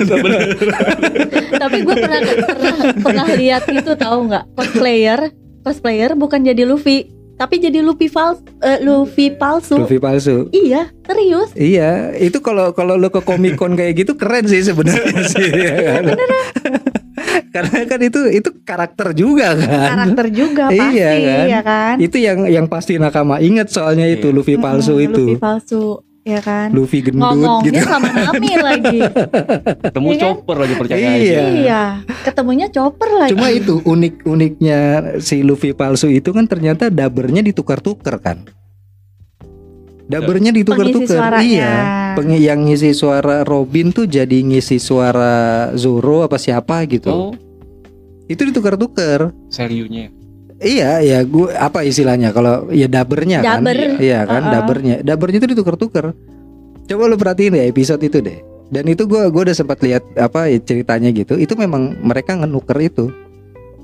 Tapi gue pernah pernah pernah lihat itu tahu nggak cosplayer cosplayer bukan jadi Luffy tapi jadi Luffy fals eh, Luffy palsu. Luffy palsu. Iya serius. Iya, itu kalau kalau lo ke Comic Con kayak gitu keren sih sebenarnya sih. ya kan? Karena kan itu itu karakter juga kan. Karakter juga pasti Iya kan? ya kan. Itu yang yang pasti nakama inget soalnya itu Iya. Luffy palsu Mm-mm, itu. Luffy palsu ya kan. Luffy gendut Ngomongnya gitu. sama Nami lagi. Ketemu Iya kan? chopper lagi percaya Iya. aja. iya, ketemunya chopper lagi. Cuma itu unik-uniknya si Luffy palsu itu kan ternyata dabernya ditukar-tukar kan. Dabernya Pengisi ditukar-tukar. Iya. Peng yang ngisi suara Robin tuh jadi ngisi suara Zoro apa siapa gitu. Oh, Itu ditukar-tukar. seriunya. Iya, ya gue apa istilahnya kalau ya dabernya kan. Daber. Iya kan, Uh-uh. dabernya. Dabernya itu ditukar-tukar. Coba lu perhatiin deh episode itu deh. Dan itu gua gua udah sempat lihat apa ya, ceritanya gitu. Itu memang mereka ngenuker itu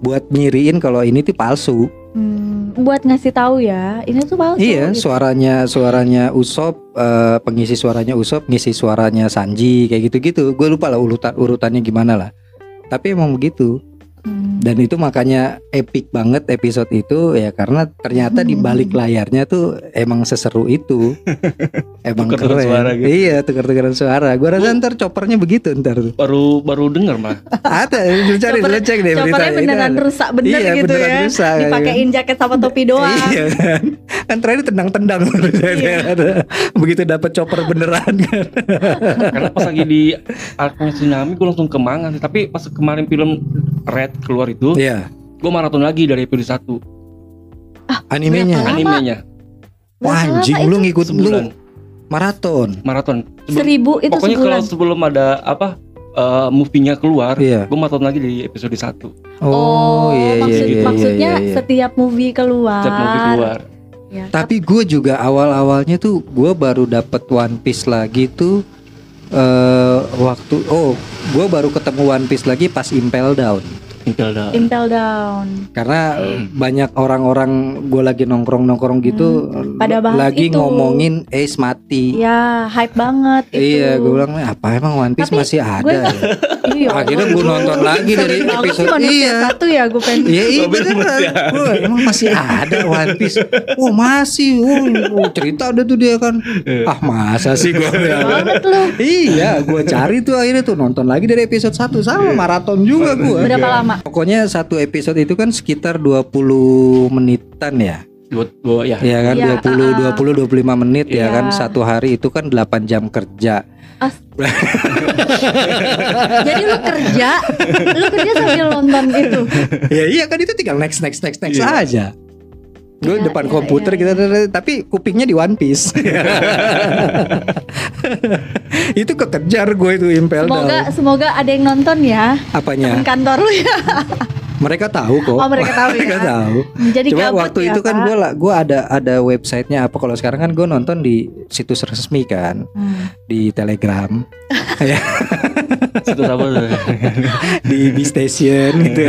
buat nyiriin kalau ini tuh palsu. Hmm, buat ngasih tahu ya, ini tuh palsu. iya, gitu. suaranya suaranya Usop, eh, pengisi suaranya Usop, ngisi suaranya Sanji kayak gitu-gitu. Gue lupa lah urutan urutannya gimana lah. Tapi emang begitu. Hmm. Dan itu makanya epic banget episode itu ya karena ternyata di balik layarnya tuh emang seseru itu. emang Tukar-tukar keren. suara gitu. Iya, tukar-tukaran suara. Gua rasa ntar choppernya begitu ntar. Baru baru denger malah. Ada, lu cari dulu cek deh beritanya. Itu beneran ada. rusak bener Iya, gitu beneran ya. rusak, ya Dipakein jaket sama topi doang. Iya kan. Kan terakhir tendang-tendang Iya. Begitu dapat chopper beneran kan. Karena pas lagi di arcnya tsunami gue langsung kemangan. Tapi pas kemarin film Red keluar itu, Iya, gue maraton lagi dari episode 1 animenya. Berapa? animenya Wah, anjing lu ngikut lu sebulan maraton. maraton. Sebelum- Seribu itu pokoknya kalau sebulan. sebelum ada apa eh, movie-nya keluar, Iya. gue maraton lagi dari episode 1 Oh, iya iya maksud, iya iya, maksudnya iya, iya. setiap movie keluar. setiap movie keluar. Ya, Tapi gue juga awal-awalnya tuh gue baru dapet One Piece lagi tuh eh waktu oh gue baru ketemu One Piece lagi pas Impel Down Impel Down. Impel Down. karena Hmm. banyak orang-orang gue lagi nongkrong-nongkrong gitu Hmm, pada bahas lagi itu. ngomongin Ace mati. Ya, hype banget itu. Iya, gue bilang apa emang One Piece Tapi masih ada? gue- ya?" Iya, Akhirnya gue nonton lagi dari episode iya. satu ya gue pengen. Iya iya beneran. Gua, Emang masih ada One Piece Oh masih oh, oh, Cerita ada tuh dia kan Ah masa sih gue banget lu. Iya gue cari tuh akhirnya tuh Nonton lagi dari episode 1 Sama maraton juga gue Berapa lama? Pokoknya satu episode itu kan sekitar 20 menitan ya Dua, dua ya. Ya kan Iya, 20 ah. 20 25 menit ya Iya. kan Satu hari itu kan 8 jam kerja Jadi lu kerja, lu kerja sambil nonton itu. Ya iya kan itu tinggal next next next next Iya. aja Gue Iya, depan iya, komputer iya, kita tapi kupingnya di One Piece. itu kekejar gue itu Impel Semoga Down. semoga ada yang nonton ya. Apanya? Temen kantor lu ya. Mereka tahu kok. Oh mereka tahu Mereka ya. tahu. Jadi Cuma waktu ya, itu kan gue lah, gue ada ada websitenya apa kalau sekarang kan gue nonton di situs resmi kan Hmm. di Telegram, Situs apa tuh? di B Station gitu.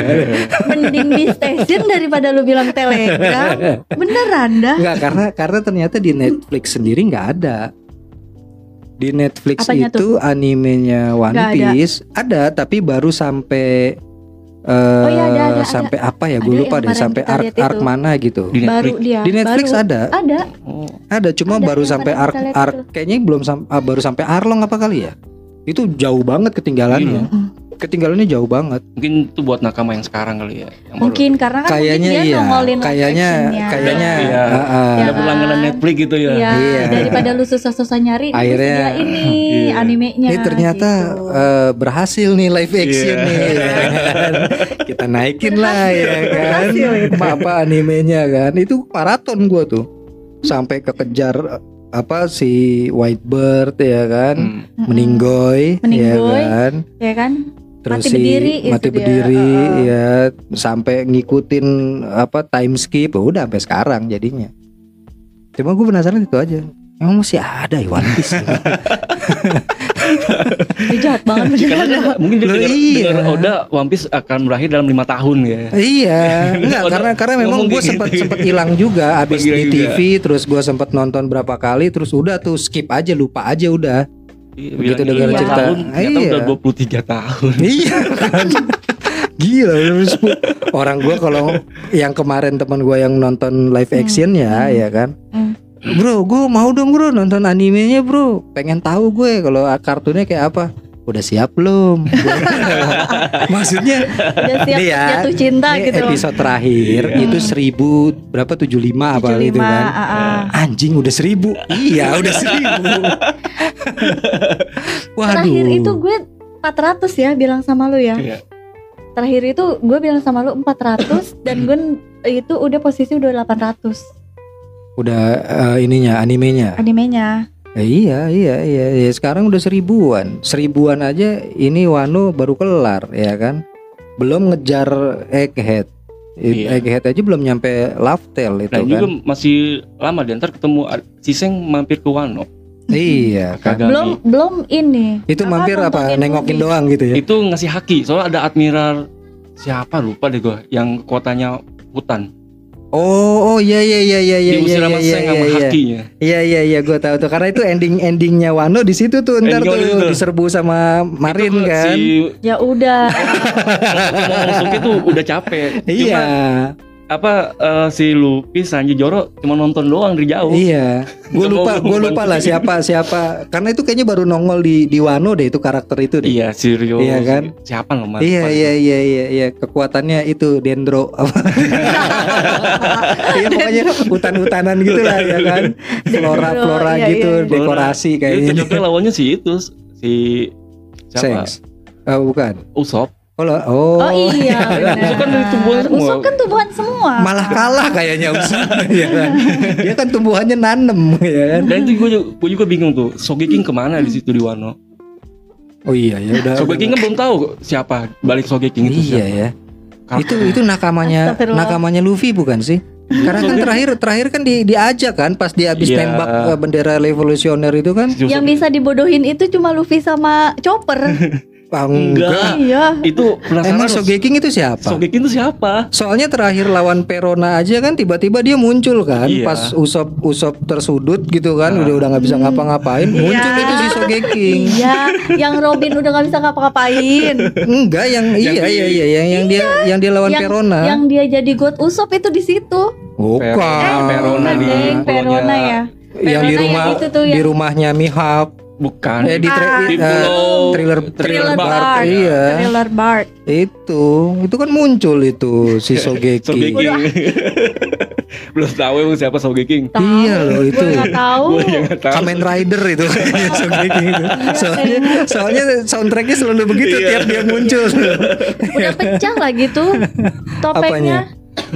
Mending di stasiun daripada lu bilang telegram. Beneran dah. Enggak karena karena ternyata di Netflix sendiri nggak ada. Di Netflix Apanya itu animenya One Nggak ada. Piece ada. tapi baru sampai eh Oh iya, ada, ada, sampai apa ya? Ada Gue lupa deh sampai arc arc mana gitu. Di Baru Netflix. dia. Di Netflix baru. ada. Ada. Oh. Ada cuma Ada baru sampai arc arc kayaknya belum sam- ah, baru sampai Arlong apa kali ya? Itu jauh banget ketinggalannya. Mm-mm. Ketinggalannya jauh banget. Mungkin itu buat nakama yang sekarang kali ya. Yang baru. Mungkin karena kan Kayaknya mungkin dia iya. nongolin Kayaknya actionnya. kayaknya Iya. ah, ah. Ya berlangganan kan? Netflix gitu ya. Iya, Iya. daripada lu susah-susah nyari, Akhirnya- ini Iya. animenya. Ini ternyata gitu. eh, berhasil nih live action Iya. nih. ya kan? Kita naikin lah ya kan. Apa animenya kan? Itu maraton gua tuh. Sampai kekejar apa si Whitebird ya kan. Hmm. Mm-mm. Meninggoy, ya Meninggoy. kan. ya kan? Terus Mati si berdiri itu mati dia, berdiri uh-uh. ya sampai ngikutin apa time skip udah sampai sekarang jadinya. Cuma gue penasaran itu aja. Emang masih ada ya One Piece? Lu jahat banget Karena beneran. dia- mungkin dia dengar, iya. dengar Oda One Piece akan berakhir dalam lima tahun ya. iya, enggak karena karena memang gue sempat gitu. sempat hilang juga abis di juga. TV terus gue sempat nonton berapa kali terus udah tuh skip aja lupa aja udah. Iya, Begitu dengar lima cerita. tahun, ternyata Iya. udah 23 tahun. iya kan. Gila terus orang gue kalau yang kemarin teman gue yang nonton live Hmm. action ya Hmm. ya kan. Hmm. Bro, gue mau dong bro nonton animenya bro. Pengen tahu gue kalau kartunnya kayak apa. Udah siap belum? Maksudnya Udah siap ya, jatuh cinta ini gitu. episode terakhir Iya. itu seribu berapa 75 apa 75, itu kan? ah, ah. Anjing udah seribu. iya udah seribu. Waduh. Terakhir itu gue 400 ya bilang sama lu ya. Iya. Terakhir itu gue bilang sama lu 400 dan gue itu udah posisi udah 800 udah eh, ininya animenya. animenya. Eh, iya iya iya iya. Sekarang udah seribuan. Seribuan aja ini Wano baru kelar ya kan? Belum ngejar Egghead. Iya. Egghead aja belum nyampe Laftel itu Nah kan. juga masih lama dia. Ntar ketemu Ad- si Seng mampir ke Wano. iya kan? Kagami. Belum belum ini. itu mampir apa? nengokin movie. doang gitu ya? Itu ngasih haki. Soalnya ada admiral siapa lupa deh gue yang kotanya hutan oh oh iya iya iya iya iya iya diusir iya sama Seng iya sama iya hakinya. iya iya iya gue tahu tuh karena itu ending endingnya Wano di situ tuh ntar tuh itu. diserbu sama Marin Itu kan Si Ya udah. Momonosuke tuh udah capek. iya Cuma apa eh, si Luffy Sanji Joro cuma nonton doang dari jauh. Iya, gue lupa, gue lupa lah siapa siapa. Karena itu kayaknya baru nongol di di Wano deh itu karakter itu deh. Iya, si Rio. Iya kan? Siapa namanya? Iya iya iya iya iya kekuatannya itu dendro apa? Iya pokoknya hutan-hutanan gitu lah ya kan. Flora Dendro, flora iya, gitu iya, iya. dekorasi Itu kayaknya. cocoknya lawannya si itu si siapa? Sengs. Oh, bukan. Usop. Oh, oh. Oh iya. Usop kan tumbuhan semua. Usop kan tumbuhan semua. Malah kalah kayaknya Usop ya kan. Dia kan tumbuhannya nanem ya kan. Dan itu gue juga, gue juga bingung tuh, Sogeking ke mana di situ di Wano? Oh iya ya udah. Sogeking kan belum tahu siapa balik Sogeking itu Iya siapa. ya. Karakter. Itu itu nakamanya nakamanya Luffy bukan sih? Karena kan terakhir terakhir kan di diajak kan pas dia habis Iya. tembak eh, bendera revolusioner itu kan. Yang bisa dibodohin itu cuma Luffy sama Chopper. Ah, Enggak. iya. itu penasaran Emang Sogeking itu siapa? Sogeking itu siapa? Soalnya terakhir lawan Perona aja kan tiba-tiba dia muncul kan Iya. pas Usop Usop tersudut gitu kan Nah. udah udah nggak bisa ngapa-ngapain muncul Iya. itu si Sogeking. Iya, yang Robin udah nggak bisa ngapa-ngapain. Enggak yang Yang iya iya iya yang yang dia yang dia lawan yang, Perona. Yang dia jadi God Usop itu di situ. Bukan. Perona, Perona di pulaunya- Perona ya. yang di Perona rumah yang itu tuh di rumahnya Mihawk. Bukan. Eh di, tra- Ah. di eh, pulau thriller Thriller Bark. iya. Thriller Bart. Itu, itu kan muncul itu si Sogeki. Sogeking. Belum tahu emang siapa Sogeking. Tahu. Iya loh itu. Gue tahu. Tahu. Kamen Rider itu Sogeki itu. Soalnya soalnya soundtracknya selalu begitu Iya. tiap dia muncul. Udah pecah lagi tuh topengnya.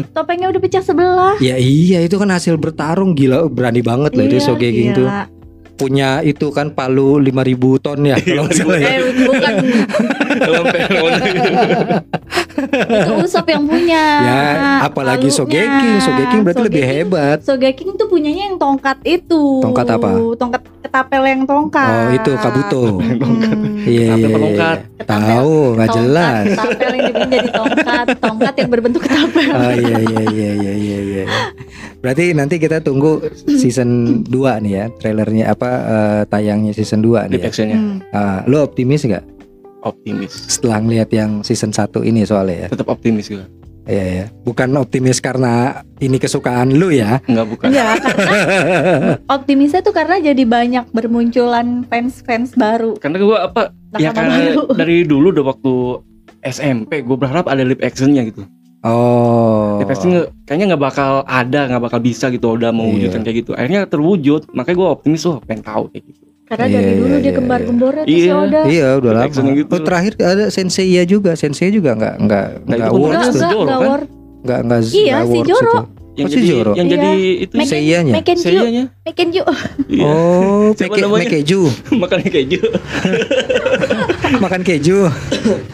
Topengnya udah pecah sebelah. ya iya itu kan hasil bertarung gila berani banget loh itu Iya, Sogeki itu. gila. Punya itu kan palu 5000 ton ya kalau salah ya. Eh bukan itu. Usop yang punya. Ya, apalagi. Sogeking. Sogeking berarti lebih Sogeking- hebat. Sogeking tuh punyanya yang tongkat itu. Tongkat apa? Tongkat ketapel yang tongkat. Oh, itu Kabuto. Tongkat. Hmm. Iya, iya, iya. tongkat? Tahu, nggak jelas. Ketapel yang dibikin jadi tongkat, tongkat yang berbentuk ketapel. Oh iya iya iya iya iya iya. Berarti nanti kita tunggu season 2 nih ya, trailernya apa eh, tayangnya season 2 nih. Live Ya. actionnya Hmm. Ah, lo optimis nggak optimis. setelah ngeliat yang season 1 ini soalnya ya? Tetap optimis gue. Iya ya. Bukan optimis karena ini kesukaan lu ya. Enggak bukan. Karena optimisnya tuh karena jadi banyak bermunculan fans-fans baru. Karena gue apa? Ya karena baru. dari dulu udah waktu SMP gue berharap ada live actionnya gitu. Oh. Live action nge- kayaknya nggak bakal ada, nggak bakal bisa gitu udah mewujudkan Iya. kayak gitu. Akhirnya terwujud, makanya gue optimis wah pengen tahu kayak gitu. Karena Iya, dari dulu iya, dia iya, kembar-gembornya tuh iya. si Oda. Iya udah lama. gitu. Oh, terakhir ada Sensei ya juga. Sensei juga nggak nggak Nah, nggak itu awards Enggak, tuh. enggak, enggak kan? war. Nggak nggak Iya, si Zoro. itu. Yang Oh, si jadi Zoro. yang Iya. jadi itu Make- Seiyanya. Mekenju, Seiyanya. Mekenju. Iya. Oh, Siapa meke, namanya? mekeju. Makannya keju. Makan keju.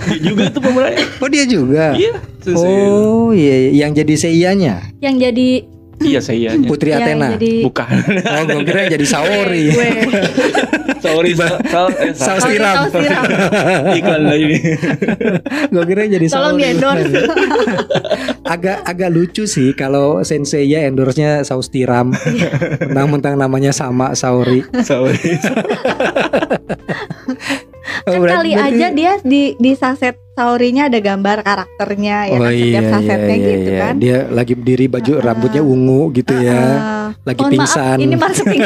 Dia juga itu pemerannya. Oh, dia juga. Iya. Oh, iya, iya. yang jadi Seiyanya. Yang jadi Iya Seiyanya. Putri yang Athena. jadi Bukan. Oh, gue kira yang jadi Saori. Gue. Sorry, sal, sal, eh, Saus tiram. Saus tiram. iklan lagi gue kira yang jadi Tolong Saori. di endorse. agak agak lucu sih kalau Sensei ya endorse-nya saus tiram. Mentang-mentang namanya sama Saori. Sorry. Oh, kan berarti- kali berarti- aja dia di di saset saurinya ada gambar karakternya ya Oh kan iya, setiap iya, sasetnya iya, gitu iya. kan. Dia lagi berdiri baju Ah, rambutnya ungu gitu ya. Ah, Lagi mohon pingsan. Maaf, ini marketing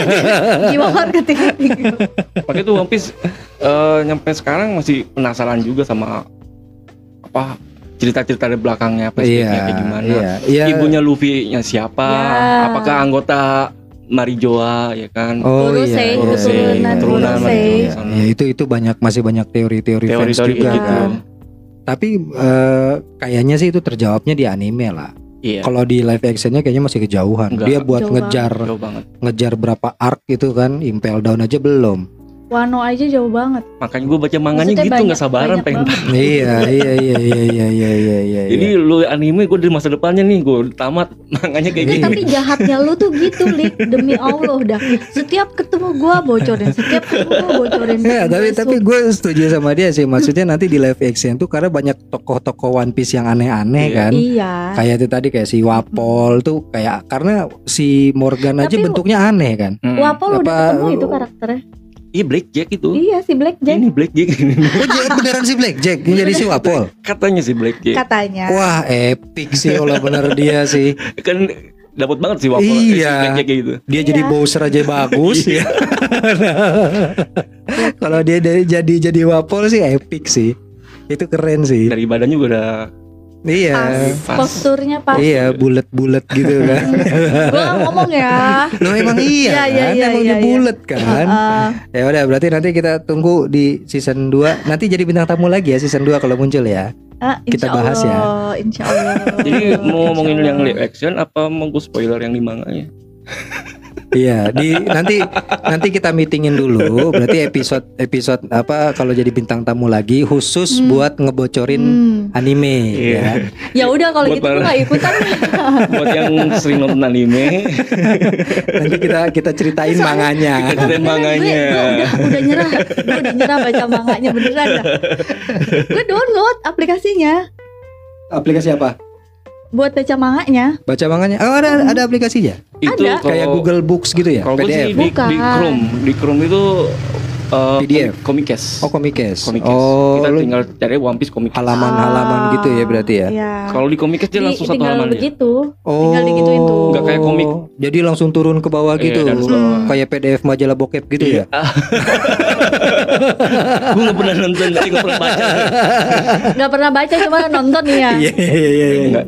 jiwa marketing. Makanya tuh One Piece eh, nyampe sekarang masih penasaran juga sama apa cerita-cerita dari belakangnya flashbacknya Iya, kayak gimana. iya, iya. Ibunya Luffy-nya siapa? Ya. Apakah anggota Marijoa ya kan? Oh Urusei, iya, Urusei, iya, keturunan iya, keturunan iya, Urusei. iya, iya, itu itu banyak masih banyak teori-teori fans Teori-teori juga gitu. kan. Tapi eh, kayaknya sih itu terjawabnya di anime lah. Iya. Kalau di live actionnya kayaknya masih kejauhan. Enggak. Dia buat Jauh ngejar banget. ngejar berapa arc itu kan, Impel Down aja belum. Wano aja jauh banget. Makanya gue baca manganya Maksudnya gitu nggak sabaran banyak pengen banget. tahu. iya, iya, iya, iya, iya, iya, iya, iya. Jadi lu anime gue dari masa depannya nih gue tamat manganya kayak Iya. gitu. Tapi jahatnya lu tuh gitu, Lik. Demi Allah dah. Setiap ketemu gua bocorin, setiap ketemu gua bocorin. Ya, tapi Gua tapi gue setuju sama dia sih. Maksudnya nanti di live action tuh karena banyak tokoh-tokoh One Piece yang aneh-aneh Iya. kan. Iya. Kayak itu tadi kayak si Wapol tuh kayak karena si Morgan aja Tapi- bentuknya aneh kan. Hmm. Wapol udah ketemu itu karakternya. Iya Blackjack itu. Iya si Blackjack Ini Blackjack Oh jadi beneran si Blackjack yang jadi si Wapol. katanya sih Blackjack. katanya. Wah epic sih kalau bener dia sih. Kan dapat banget sih Wapol. Iya. eh, si Blackjack kayak gitu. Dia Iya. jadi Bowser aja bagus ya. kalau dia dari jadi jadi Wapol sih epic sih. Itu keren sih. Dari badannya juga udah Iya. Pas. Posturnya pas. Iya bulat-bulat gitu kan. Gua ngomong ya. Lo emang iya, Iya, kan? iya, iya, emang iya, iya. bulat kan. Heeh. Ya udah berarti nanti kita tunggu di season 2. Nanti jadi bintang tamu lagi ya season 2 kalau muncul ya. Ah, Kita bahas ya. Insya Allah. Jadi mau ngomongin yang live action apa mau gue spoiler yang di manganya? Iya, di nanti nanti kita meetingin dulu. Berarti episode episode apa kalau jadi bintang tamu lagi khusus Hmm. buat ngebocorin Hmm. anime Iya. ya. Ya udah kalau gitu nggak ikutan. Buat yang sering nonton anime, Nanti kita kita ceritain manganya. kita ceritain manganya. Gue udah udah nyerah, gue udah nyerah baca manganya beneran dah. Gue download aplikasinya Aplikasi apa? Buat baca manganya. Baca manganya. Oh, ada ada aplikasinya. Itu Ada. Kayak Google Books gitu ya, Kalau PDF. sih di, Bukan. di Chrome, di Chrome itu uh, PDF. Comicast. Oh, Comicast. Comicast. Oh, kita lu tinggal cari One Piece Comicast. halaman-halaman Ah, gitu ya berarti ya. Iya. Kalau di Comicast dia Di- langsung satu tinggal halaman aja. begitu. Oh. Tinggal digituin tuh. Nggak kayak komik. Jadi langsung turun ke bawah Iya, gitu. dari bawah. Kayak PDF majalah bokep gitu ya. gue gak pernah nonton, gue pernah baca. Gak pernah baca cuma nonton nih ya. Iya iya iya. iya.